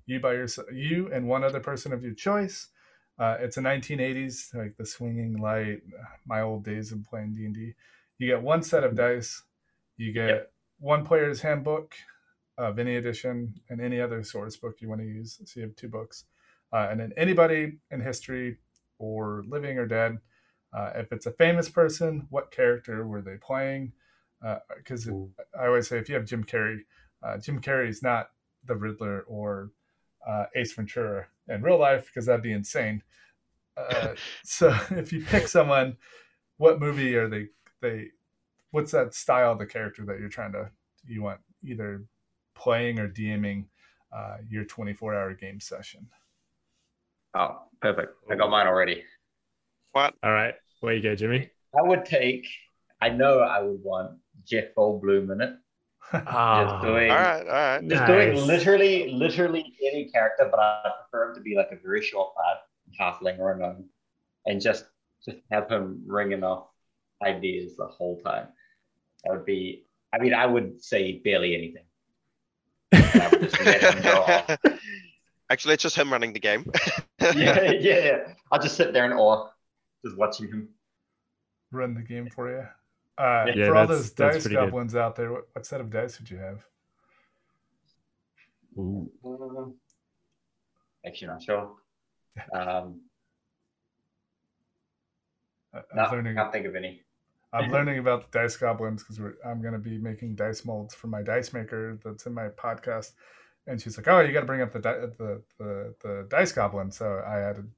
Speaker 2: you by yourself, you and one other person of your choice. Uh, it's a 1980s, like the swinging light, my old days of playing D and D. You get one set of dice. You get yep. one player's handbook of any edition and any other source book you want to use. So you have two books. Uh, and then anybody in history or living or dead, uh, if it's a famous person, what character were they playing? Because uh, I always say if you have Jim Carrey, uh, Jim Carrey is not the Riddler or uh, Ace Ventura in real life because that'd be insane. Uh, *laughs* so *laughs* if you pick someone, what movie are they? They what's that style of the character that you're trying to you want either playing or DMing uh, your 24 hour game session?
Speaker 5: Oh, perfect! I got mine already.
Speaker 4: What?
Speaker 3: All right, where you go, Jimmy?
Speaker 5: I would take. I know I would want Jeff Goldblum in it *laughs*
Speaker 3: Ah,
Speaker 4: just doing, all right, all right.
Speaker 5: Just nice. doing literally, literally any character, but I prefer him to be like a very short lad, halfling or a gnome, and just just have him ringing off ideas the whole time. That would be. I mean, I would say barely anything. *laughs*
Speaker 4: Actually, it's just him running the game. *laughs*
Speaker 5: yeah, yeah, yeah. I'll just sit there in awe, just watching him
Speaker 2: run the game for you. Uh, yeah, for all those dice goblins good. out there, what, what, set of dice would you have?
Speaker 5: Ooh. Uh, actually, not sure. *laughs* Um, I, no, learning, can't think of any.
Speaker 2: I'm learning about the dice goblins because I'm going to be making dice molds for my dice maker that's in my podcast. And she's like, "Oh, you got to bring up the, the the the dice goblin." So I added,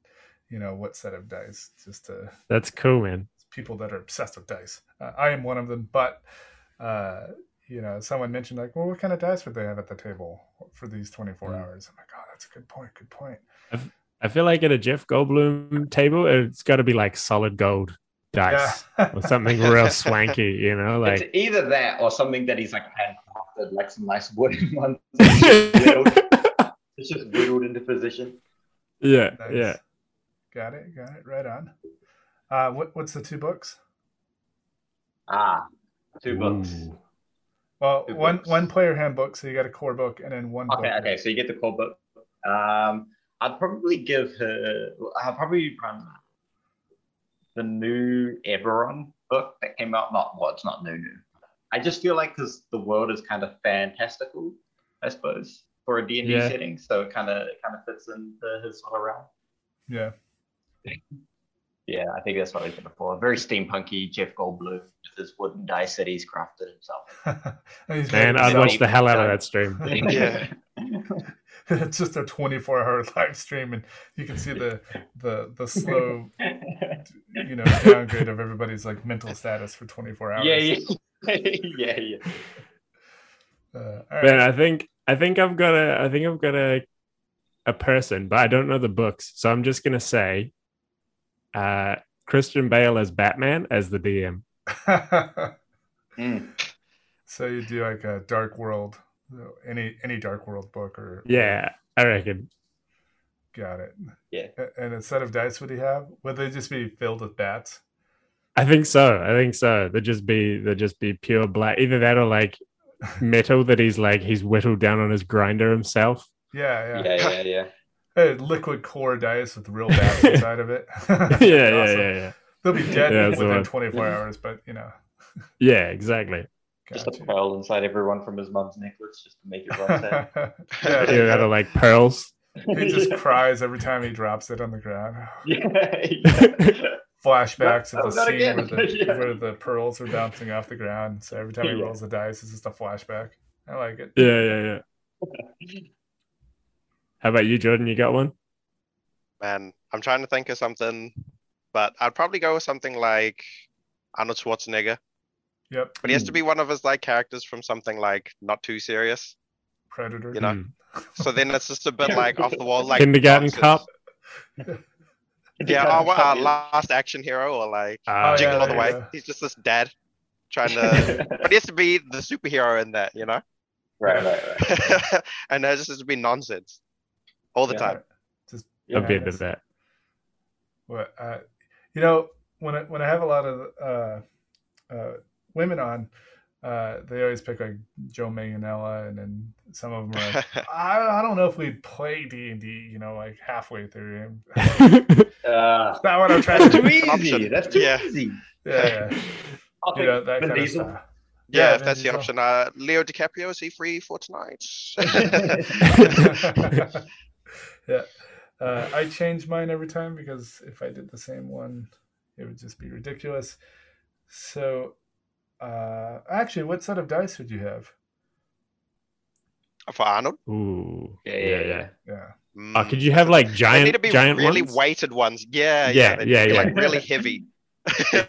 Speaker 2: you know, what set of dice just to.
Speaker 3: That's cool, man
Speaker 2: people that are obsessed with dice. Uh, I am one of them, but uh, you know, someone mentioned like, well, what kind of dice would they have at the table for these 24 mm. hours? I'm like, oh, that's a good point. Good point.
Speaker 3: I feel like at a Jeff Goldblum table, it's got to be like solid gold dice yeah. or something real swanky, you know, *laughs* like
Speaker 5: it's either that or something that he's like handcrafted, like some nice wooden *laughs* ones. *laughs* it's just whittled into position.
Speaker 3: Yeah, nice. yeah.
Speaker 2: Got it. Got it. Right on. Uh, what, what's the two books?
Speaker 5: Ah, two Ooh. books.
Speaker 2: Well, two one books. one player handbook, so you got a core book, and then one.
Speaker 5: Okay, book. okay, so you get the core book. Um, I'd probably give her. I'll probably run the new Eberron book that came out. Not well, it's not new new. I just feel like because the world is kind of fantastical, I suppose, for a D and D setting, so it kind of it kind of fits into his sort of realm.
Speaker 2: Yeah.
Speaker 5: Yeah, I think that's what I said before. Very steampunky Jeff Goldblum with his wooden dice that he's crafted himself. *laughs*
Speaker 3: Man, I'd watch the hell out of that stream. *laughs*
Speaker 5: yeah. *laughs*
Speaker 2: it's just a 24 hour live stream and you can see the the the slow you know downgrade of everybody's like mental status for 24 hours
Speaker 5: yeah yeah *laughs* yeah, yeah.
Speaker 3: Uh, Man, I think I think I've got a I think I've got a a person, but I don't know the books. So I'm just gonna say uh, Christian Bale as Batman as the DM. *laughs*
Speaker 5: mm.
Speaker 2: So you do like a Dark World, any any Dark World book or
Speaker 3: yeah, I reckon.
Speaker 2: Got it.
Speaker 5: Yeah.
Speaker 2: And instead of dice, would he have? Would they just be filled with bats?
Speaker 3: I think so. I think so. They'd just be they'd just be pure black. Either that or like metal that he's like he's whittled down on his grinder himself.
Speaker 2: Yeah,
Speaker 5: yeah, yeah, yeah. yeah *laughs*
Speaker 2: liquid core dice with real bats *laughs* inside of it. *laughs*
Speaker 3: yeah, yeah, yeah, yeah.
Speaker 2: They'll be dead yeah, within 24 hours, but you know.
Speaker 3: Yeah, exactly.
Speaker 5: Just a pearl inside everyone from his mom's necklace, just to make it run sad.
Speaker 3: yeah, yeah, out of like pearls.
Speaker 2: He just cries every time he drops it on the ground.
Speaker 5: Yeah.
Speaker 2: Flashbacks of the scene where the, *laughs* yeah. where the pearls are bouncing off the ground. So every time he rolls the dice, it's just a flashback. I like it.
Speaker 3: Yeah, yeah, yeah. How about you, Jordan? You got one?
Speaker 4: Man, I'm trying to think of something, but I'd probably go with something like Arnold Schwarzenegger.
Speaker 2: Yep.
Speaker 4: But he has to hmm. be one of his like characters from something like not too serious.
Speaker 2: Predator.
Speaker 4: You know? Hmm. So then it's just a bit *laughs* like off the wall, like
Speaker 3: kindergarten
Speaker 4: nonsense.
Speaker 3: cop. *laughs*
Speaker 4: Yeah, our, well, uh, last action hero or like
Speaker 3: Uh,
Speaker 2: Oh,
Speaker 4: Jingle
Speaker 2: yeah,
Speaker 4: All the Way.
Speaker 2: you go.
Speaker 4: He's just this dad trying to, *laughs* but he has to be the superhero in that, you know.
Speaker 5: Right, right, right. *laughs*
Speaker 4: and that just has to be nonsense all the
Speaker 5: Yeah.
Speaker 4: time.
Speaker 2: Just
Speaker 3: a bit of that.
Speaker 2: Well, uh, you know when I when I have a lot of uh, uh, women on, uh, they always pick like Joe Manganiello, and then some of them are like, *laughs* I, I don't know if we'd play D and D, you know, like halfway through. *laughs*
Speaker 5: Uh,
Speaker 2: That's not what I'm trying to
Speaker 5: too
Speaker 2: do.
Speaker 5: easy.
Speaker 4: Option.
Speaker 5: That's too
Speaker 4: Yeah.
Speaker 5: easy.
Speaker 2: Yeah, yeah. *laughs* You know, that kind of stuff.
Speaker 4: yeah,
Speaker 2: Yeah,
Speaker 4: if that's the
Speaker 2: Vin
Speaker 4: option. Uh, Leo DiCaprio is he free for tonight?
Speaker 2: yeah. Uh, I change mine every time because if I did the same one, it would just be ridiculous. So, uh, actually, what set of dice would you have?
Speaker 4: for Arnold.
Speaker 3: Ooh.
Speaker 5: Yeah, yeah, yeah.
Speaker 2: Yeah.
Speaker 3: Uh,
Speaker 4: Mm.
Speaker 3: could you have like
Speaker 4: They need
Speaker 3: giant,
Speaker 4: to be
Speaker 3: giant
Speaker 4: really
Speaker 3: ones?
Speaker 4: weighted ones. Yeah,
Speaker 3: Yeah,
Speaker 4: yeah,
Speaker 3: yeah, yeah.
Speaker 4: Like really heavy. *laughs*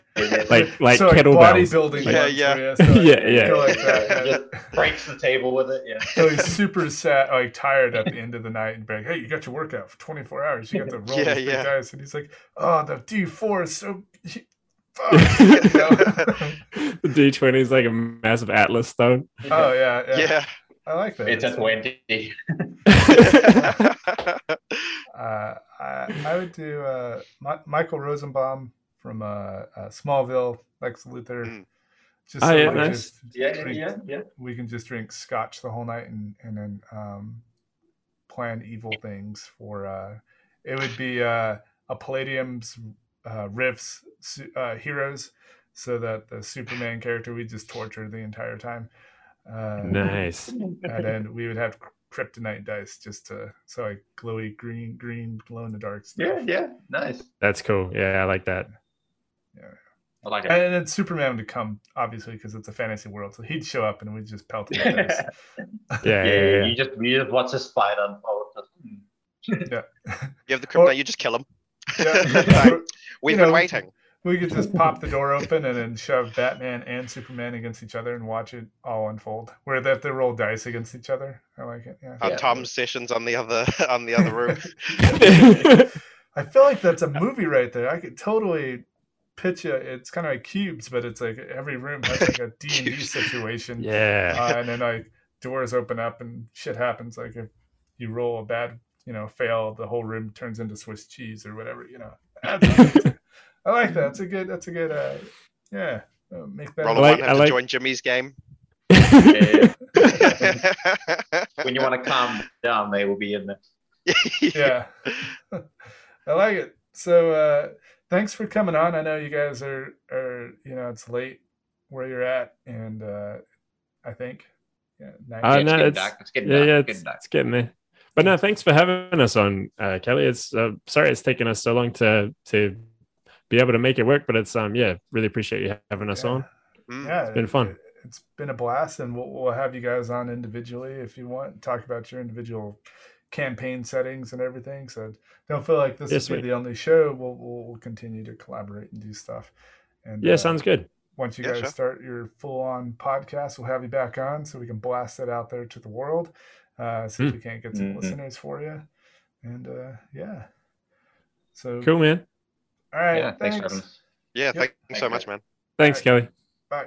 Speaker 3: Like like
Speaker 2: so like
Speaker 3: kettlebells.
Speaker 2: bodybuilding.
Speaker 3: Like-
Speaker 4: Yeah,
Speaker 2: ones
Speaker 4: yeah.
Speaker 2: where you have to, like,
Speaker 3: Yeah, yeah.
Speaker 2: like that, yeah.
Speaker 5: Just breaks the table with it. Yeah.
Speaker 2: So he's super sad, like tired at the end of the night, and be like, "Hey, you got your workout for 24 hours. You got to *laughs* roll
Speaker 4: Yeah,
Speaker 2: these
Speaker 4: yeah.
Speaker 2: dice." And he's like, "Oh, the D4 is so." Fuck. *laughs* You know? *laughs*
Speaker 3: the D twenty is like a massive atlas stone.
Speaker 2: oh yeah, yeah,
Speaker 4: yeah.
Speaker 2: I like that.
Speaker 5: It's at twenty. *laughs*
Speaker 2: Uh, I, I would do uh, Mi- Michael Rosenbaum from uh, uh, Smallville, Lex Luthor.
Speaker 4: Mm.
Speaker 2: Just
Speaker 3: Oh,
Speaker 2: so
Speaker 3: yeah,
Speaker 2: we
Speaker 3: nice.
Speaker 2: just
Speaker 5: Yeah,
Speaker 2: drink-
Speaker 5: yeah, yeah.
Speaker 2: We can just drink scotch the whole night and and then um, plan evil things for. Uh, it would be uh, a Palladium's uh, Rifts su- uh, heroes, so that the Superman character we just torture the entire time. Uh,
Speaker 3: Nice.
Speaker 2: and then we would have kryptonite dice just to so like glowy green green glow in the dark stuff.
Speaker 5: Yeah, yeah. Nice.
Speaker 3: That's cool. Yeah, I like that. Yeah.
Speaker 5: I like it.
Speaker 2: And then Superman would come obviously because it's a fantasy world, so he'd show up and we'd just pelt him with *laughs* dice.
Speaker 3: Yeah,
Speaker 5: yeah,
Speaker 3: yeah, yeah.
Speaker 5: You just you just watch a spider unfold.
Speaker 2: Yeah,
Speaker 4: You have the
Speaker 2: Or-
Speaker 4: kryptonite, you just kill him.
Speaker 2: yeah. *laughs*
Speaker 4: We've
Speaker 2: You
Speaker 4: been
Speaker 2: know,
Speaker 4: waiting.
Speaker 2: We could just pop the door open and then shove Batman and Superman against each other and watch it all unfold. Where they have to roll dice against each other. I like it. Yeah.
Speaker 4: Uh,
Speaker 5: Yeah.
Speaker 4: Tom's sessions on the other *laughs* on the other room. *laughs*
Speaker 2: I feel like that's a movie right there. I could totally pitch it. It's kind of like cubes, but it's like every room has like a *laughs* D and D situation.
Speaker 3: yeah.
Speaker 2: uh, and then like doors open up and shit happens. Like if you roll a bad, you know, fail, the whole room turns into Swiss cheese or whatever. You know, That's- I like that. That's a good. That's a good. Uh, yeah, uh, make that.
Speaker 4: Roll a
Speaker 3: like-
Speaker 4: one,
Speaker 3: I
Speaker 4: have to
Speaker 3: like-
Speaker 4: join Jimmy's game.
Speaker 5: yeah. *laughs* when you want to calm down, they will be in there. *laughs*
Speaker 2: yeah, I like it. So uh, thanks for coming on. I know you guys are are you know it's late where you're at, and uh, I think yeah, nice.
Speaker 3: Uh,
Speaker 5: it's
Speaker 3: no,
Speaker 5: getting
Speaker 3: it's-
Speaker 5: dark. It's getting
Speaker 3: yeah,
Speaker 5: dark.
Speaker 3: yeah,
Speaker 5: it's
Speaker 3: it's,
Speaker 5: getting
Speaker 3: it's getting there. But no, thanks for having us on, uh, Kelly. It's uh, sorry it's taken us so long to to be able to make it work, but it's um yeah, really appreciate you having us
Speaker 2: Yeah.
Speaker 3: on.
Speaker 4: Mm.
Speaker 2: yeah,
Speaker 3: It's been fun.
Speaker 2: It, has been a blast, and we'll, we'll have you guys on individually if you want. Talk about your individual campaign settings and everything. So don't feel like this
Speaker 3: Yeah,
Speaker 2: will be the only show. We'll, we'll we'll continue to collaborate and do stuff. And
Speaker 3: Yeah,
Speaker 2: uh,
Speaker 3: sounds good.
Speaker 2: once you
Speaker 4: Yeah,
Speaker 2: guys
Speaker 4: sure.
Speaker 2: start your full on podcast, we'll have you back on so we can blast it out there to the world. Uh, see if
Speaker 3: Hmm.
Speaker 2: we can't get some
Speaker 5: Mhm.
Speaker 2: listeners for you. And uh, yeah. So
Speaker 3: Cool, man.
Speaker 2: All right.
Speaker 5: yeah, thanks
Speaker 2: thanks.
Speaker 5: for having us.
Speaker 4: Yeah,
Speaker 2: Yep.
Speaker 4: thanks so
Speaker 5: Thank
Speaker 4: much, man.
Speaker 3: Thanks, Kelly.
Speaker 2: Bye.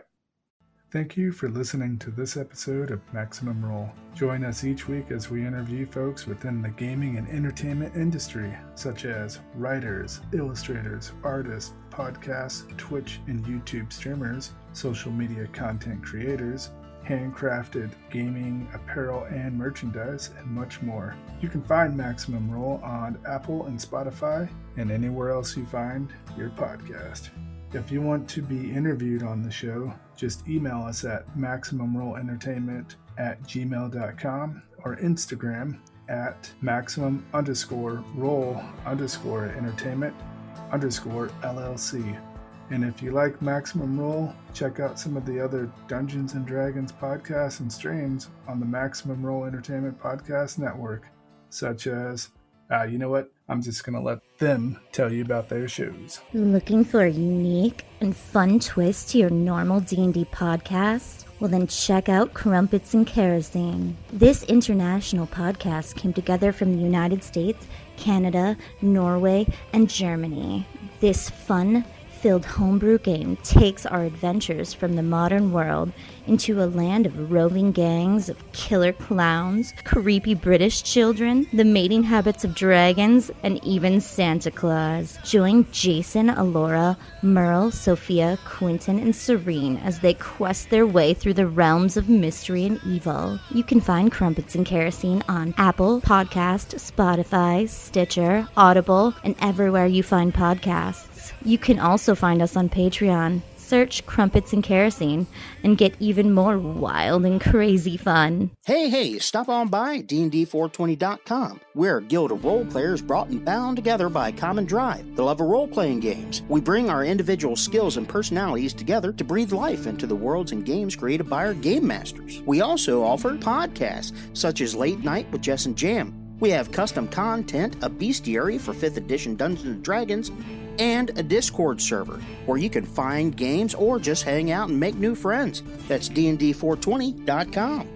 Speaker 2: Thank you for listening to this episode of Maximum Roll. Join us each week as we interview folks within the gaming and entertainment industry, such as writers, illustrators, artists, podcasts, Twitch and YouTube streamers, social media content creators, handcrafted gaming, apparel, and merchandise, and much more. You can find Maximum Roll on Apple and Spotify and anywhere else you find your podcast. If you want to be interviewed on the show, just email us at maximumrollentertainment at gmail.com or Instagram at maximum underscore roll underscore entertainment underscore LLC. And if you like Maximum Roll, check out some of the other Dungeons and Dragons podcasts and streams on the Maximum Roll Entertainment Podcast Network, such as, uh, you know what? I'm just going to let them tell you about their shows.
Speaker 6: Looking for a unique and fun twist to your normal D&D podcast? Well, then check out Crumpets and Kerosene. This international podcast came together from the United States, Canada, Norway, and Germany. This fun, filled homebrew game takes our adventures from the modern world into a land of roving gangs of killer clowns, creepy British children, the mating habits of dragons, and even Santa Claus. Join Jason, Alora, Merle, Sophia, Quentin, and Serene as they quest their way through the realms of mystery and evil. You can find Crumpets and Kerosene on Apple Podcast, Spotify, Stitcher, Audible, and everywhere you find podcasts. You can also find us on Patreon. Search Crumpets and Kerosene and get even more wild and crazy fun.
Speaker 1: Hey, hey, stop on by D&D420.com. We're a guild of role players brought and bound together by a common drive, the love of role-playing games. We bring our individual skills and personalities together to breathe life into the worlds and games created by our game masters. We also offer podcasts, such as Late Night with Jess and Jam. We have custom content, a bestiary for 5th edition Dungeons and Dragons, and a Discord server where you can find games or just hang out and make new friends. That's dnd420.com.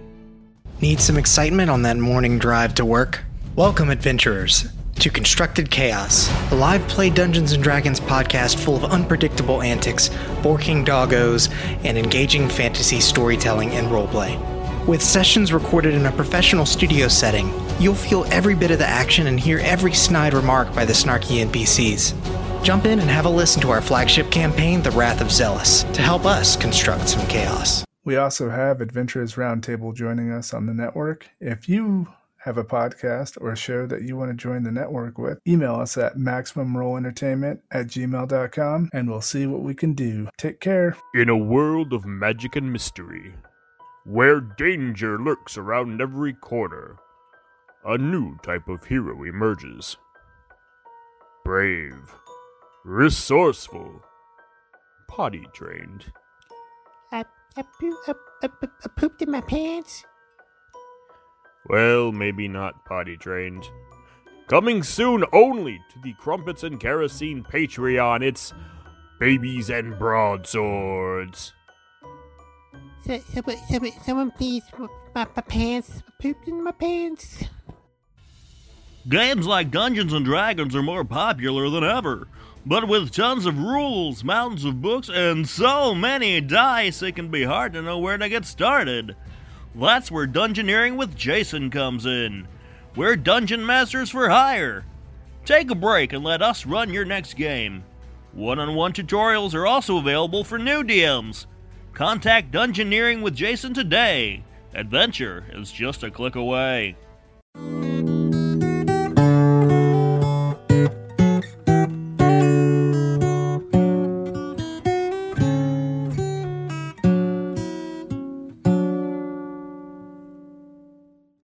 Speaker 7: Need some excitement on that morning drive to work? Welcome, adventurers, to Constructed Chaos, a live play Dungeons and Dragons podcast full of unpredictable antics, borking doggos, and engaging fantasy storytelling and roleplay. With sessions recorded in a professional studio setting, you'll feel every bit of the action and hear every snide remark by the snarky NPCs. Jump in and have a listen to our flagship campaign, The Wrath of Zealous, to help us construct some chaos.
Speaker 2: We also have Adventurers Roundtable joining us on the network. If you have a podcast or a show that you want to join the network with, email us at maximumrollentertainment at gmail.com and we'll see what we can do. Take care.
Speaker 8: In a world of magic and mystery, where danger lurks around every corner, a new type of hero emerges. Brave resourceful, potty trained.
Speaker 9: I, I, I, I, I pooped in my pants.
Speaker 8: Well, maybe not potty trained. Coming soon only to the Crumpets and Kerosene Patreon, it's Babies and Broadswords.
Speaker 9: So, so, someone please, my, my pants, I pooped in my pants.
Speaker 10: Games like Dungeons and Dragons are more popular than ever. But with tons of rules, mountains of books, and so many dice, it can be hard to know where to get started. That's where Dungeoneering with Jason comes in. We're dungeon masters for hire. Take a break and let us run your next game. One on one tutorials are also available for new DMs. Contact Dungeoneering with Jason today. Adventure is just a click away.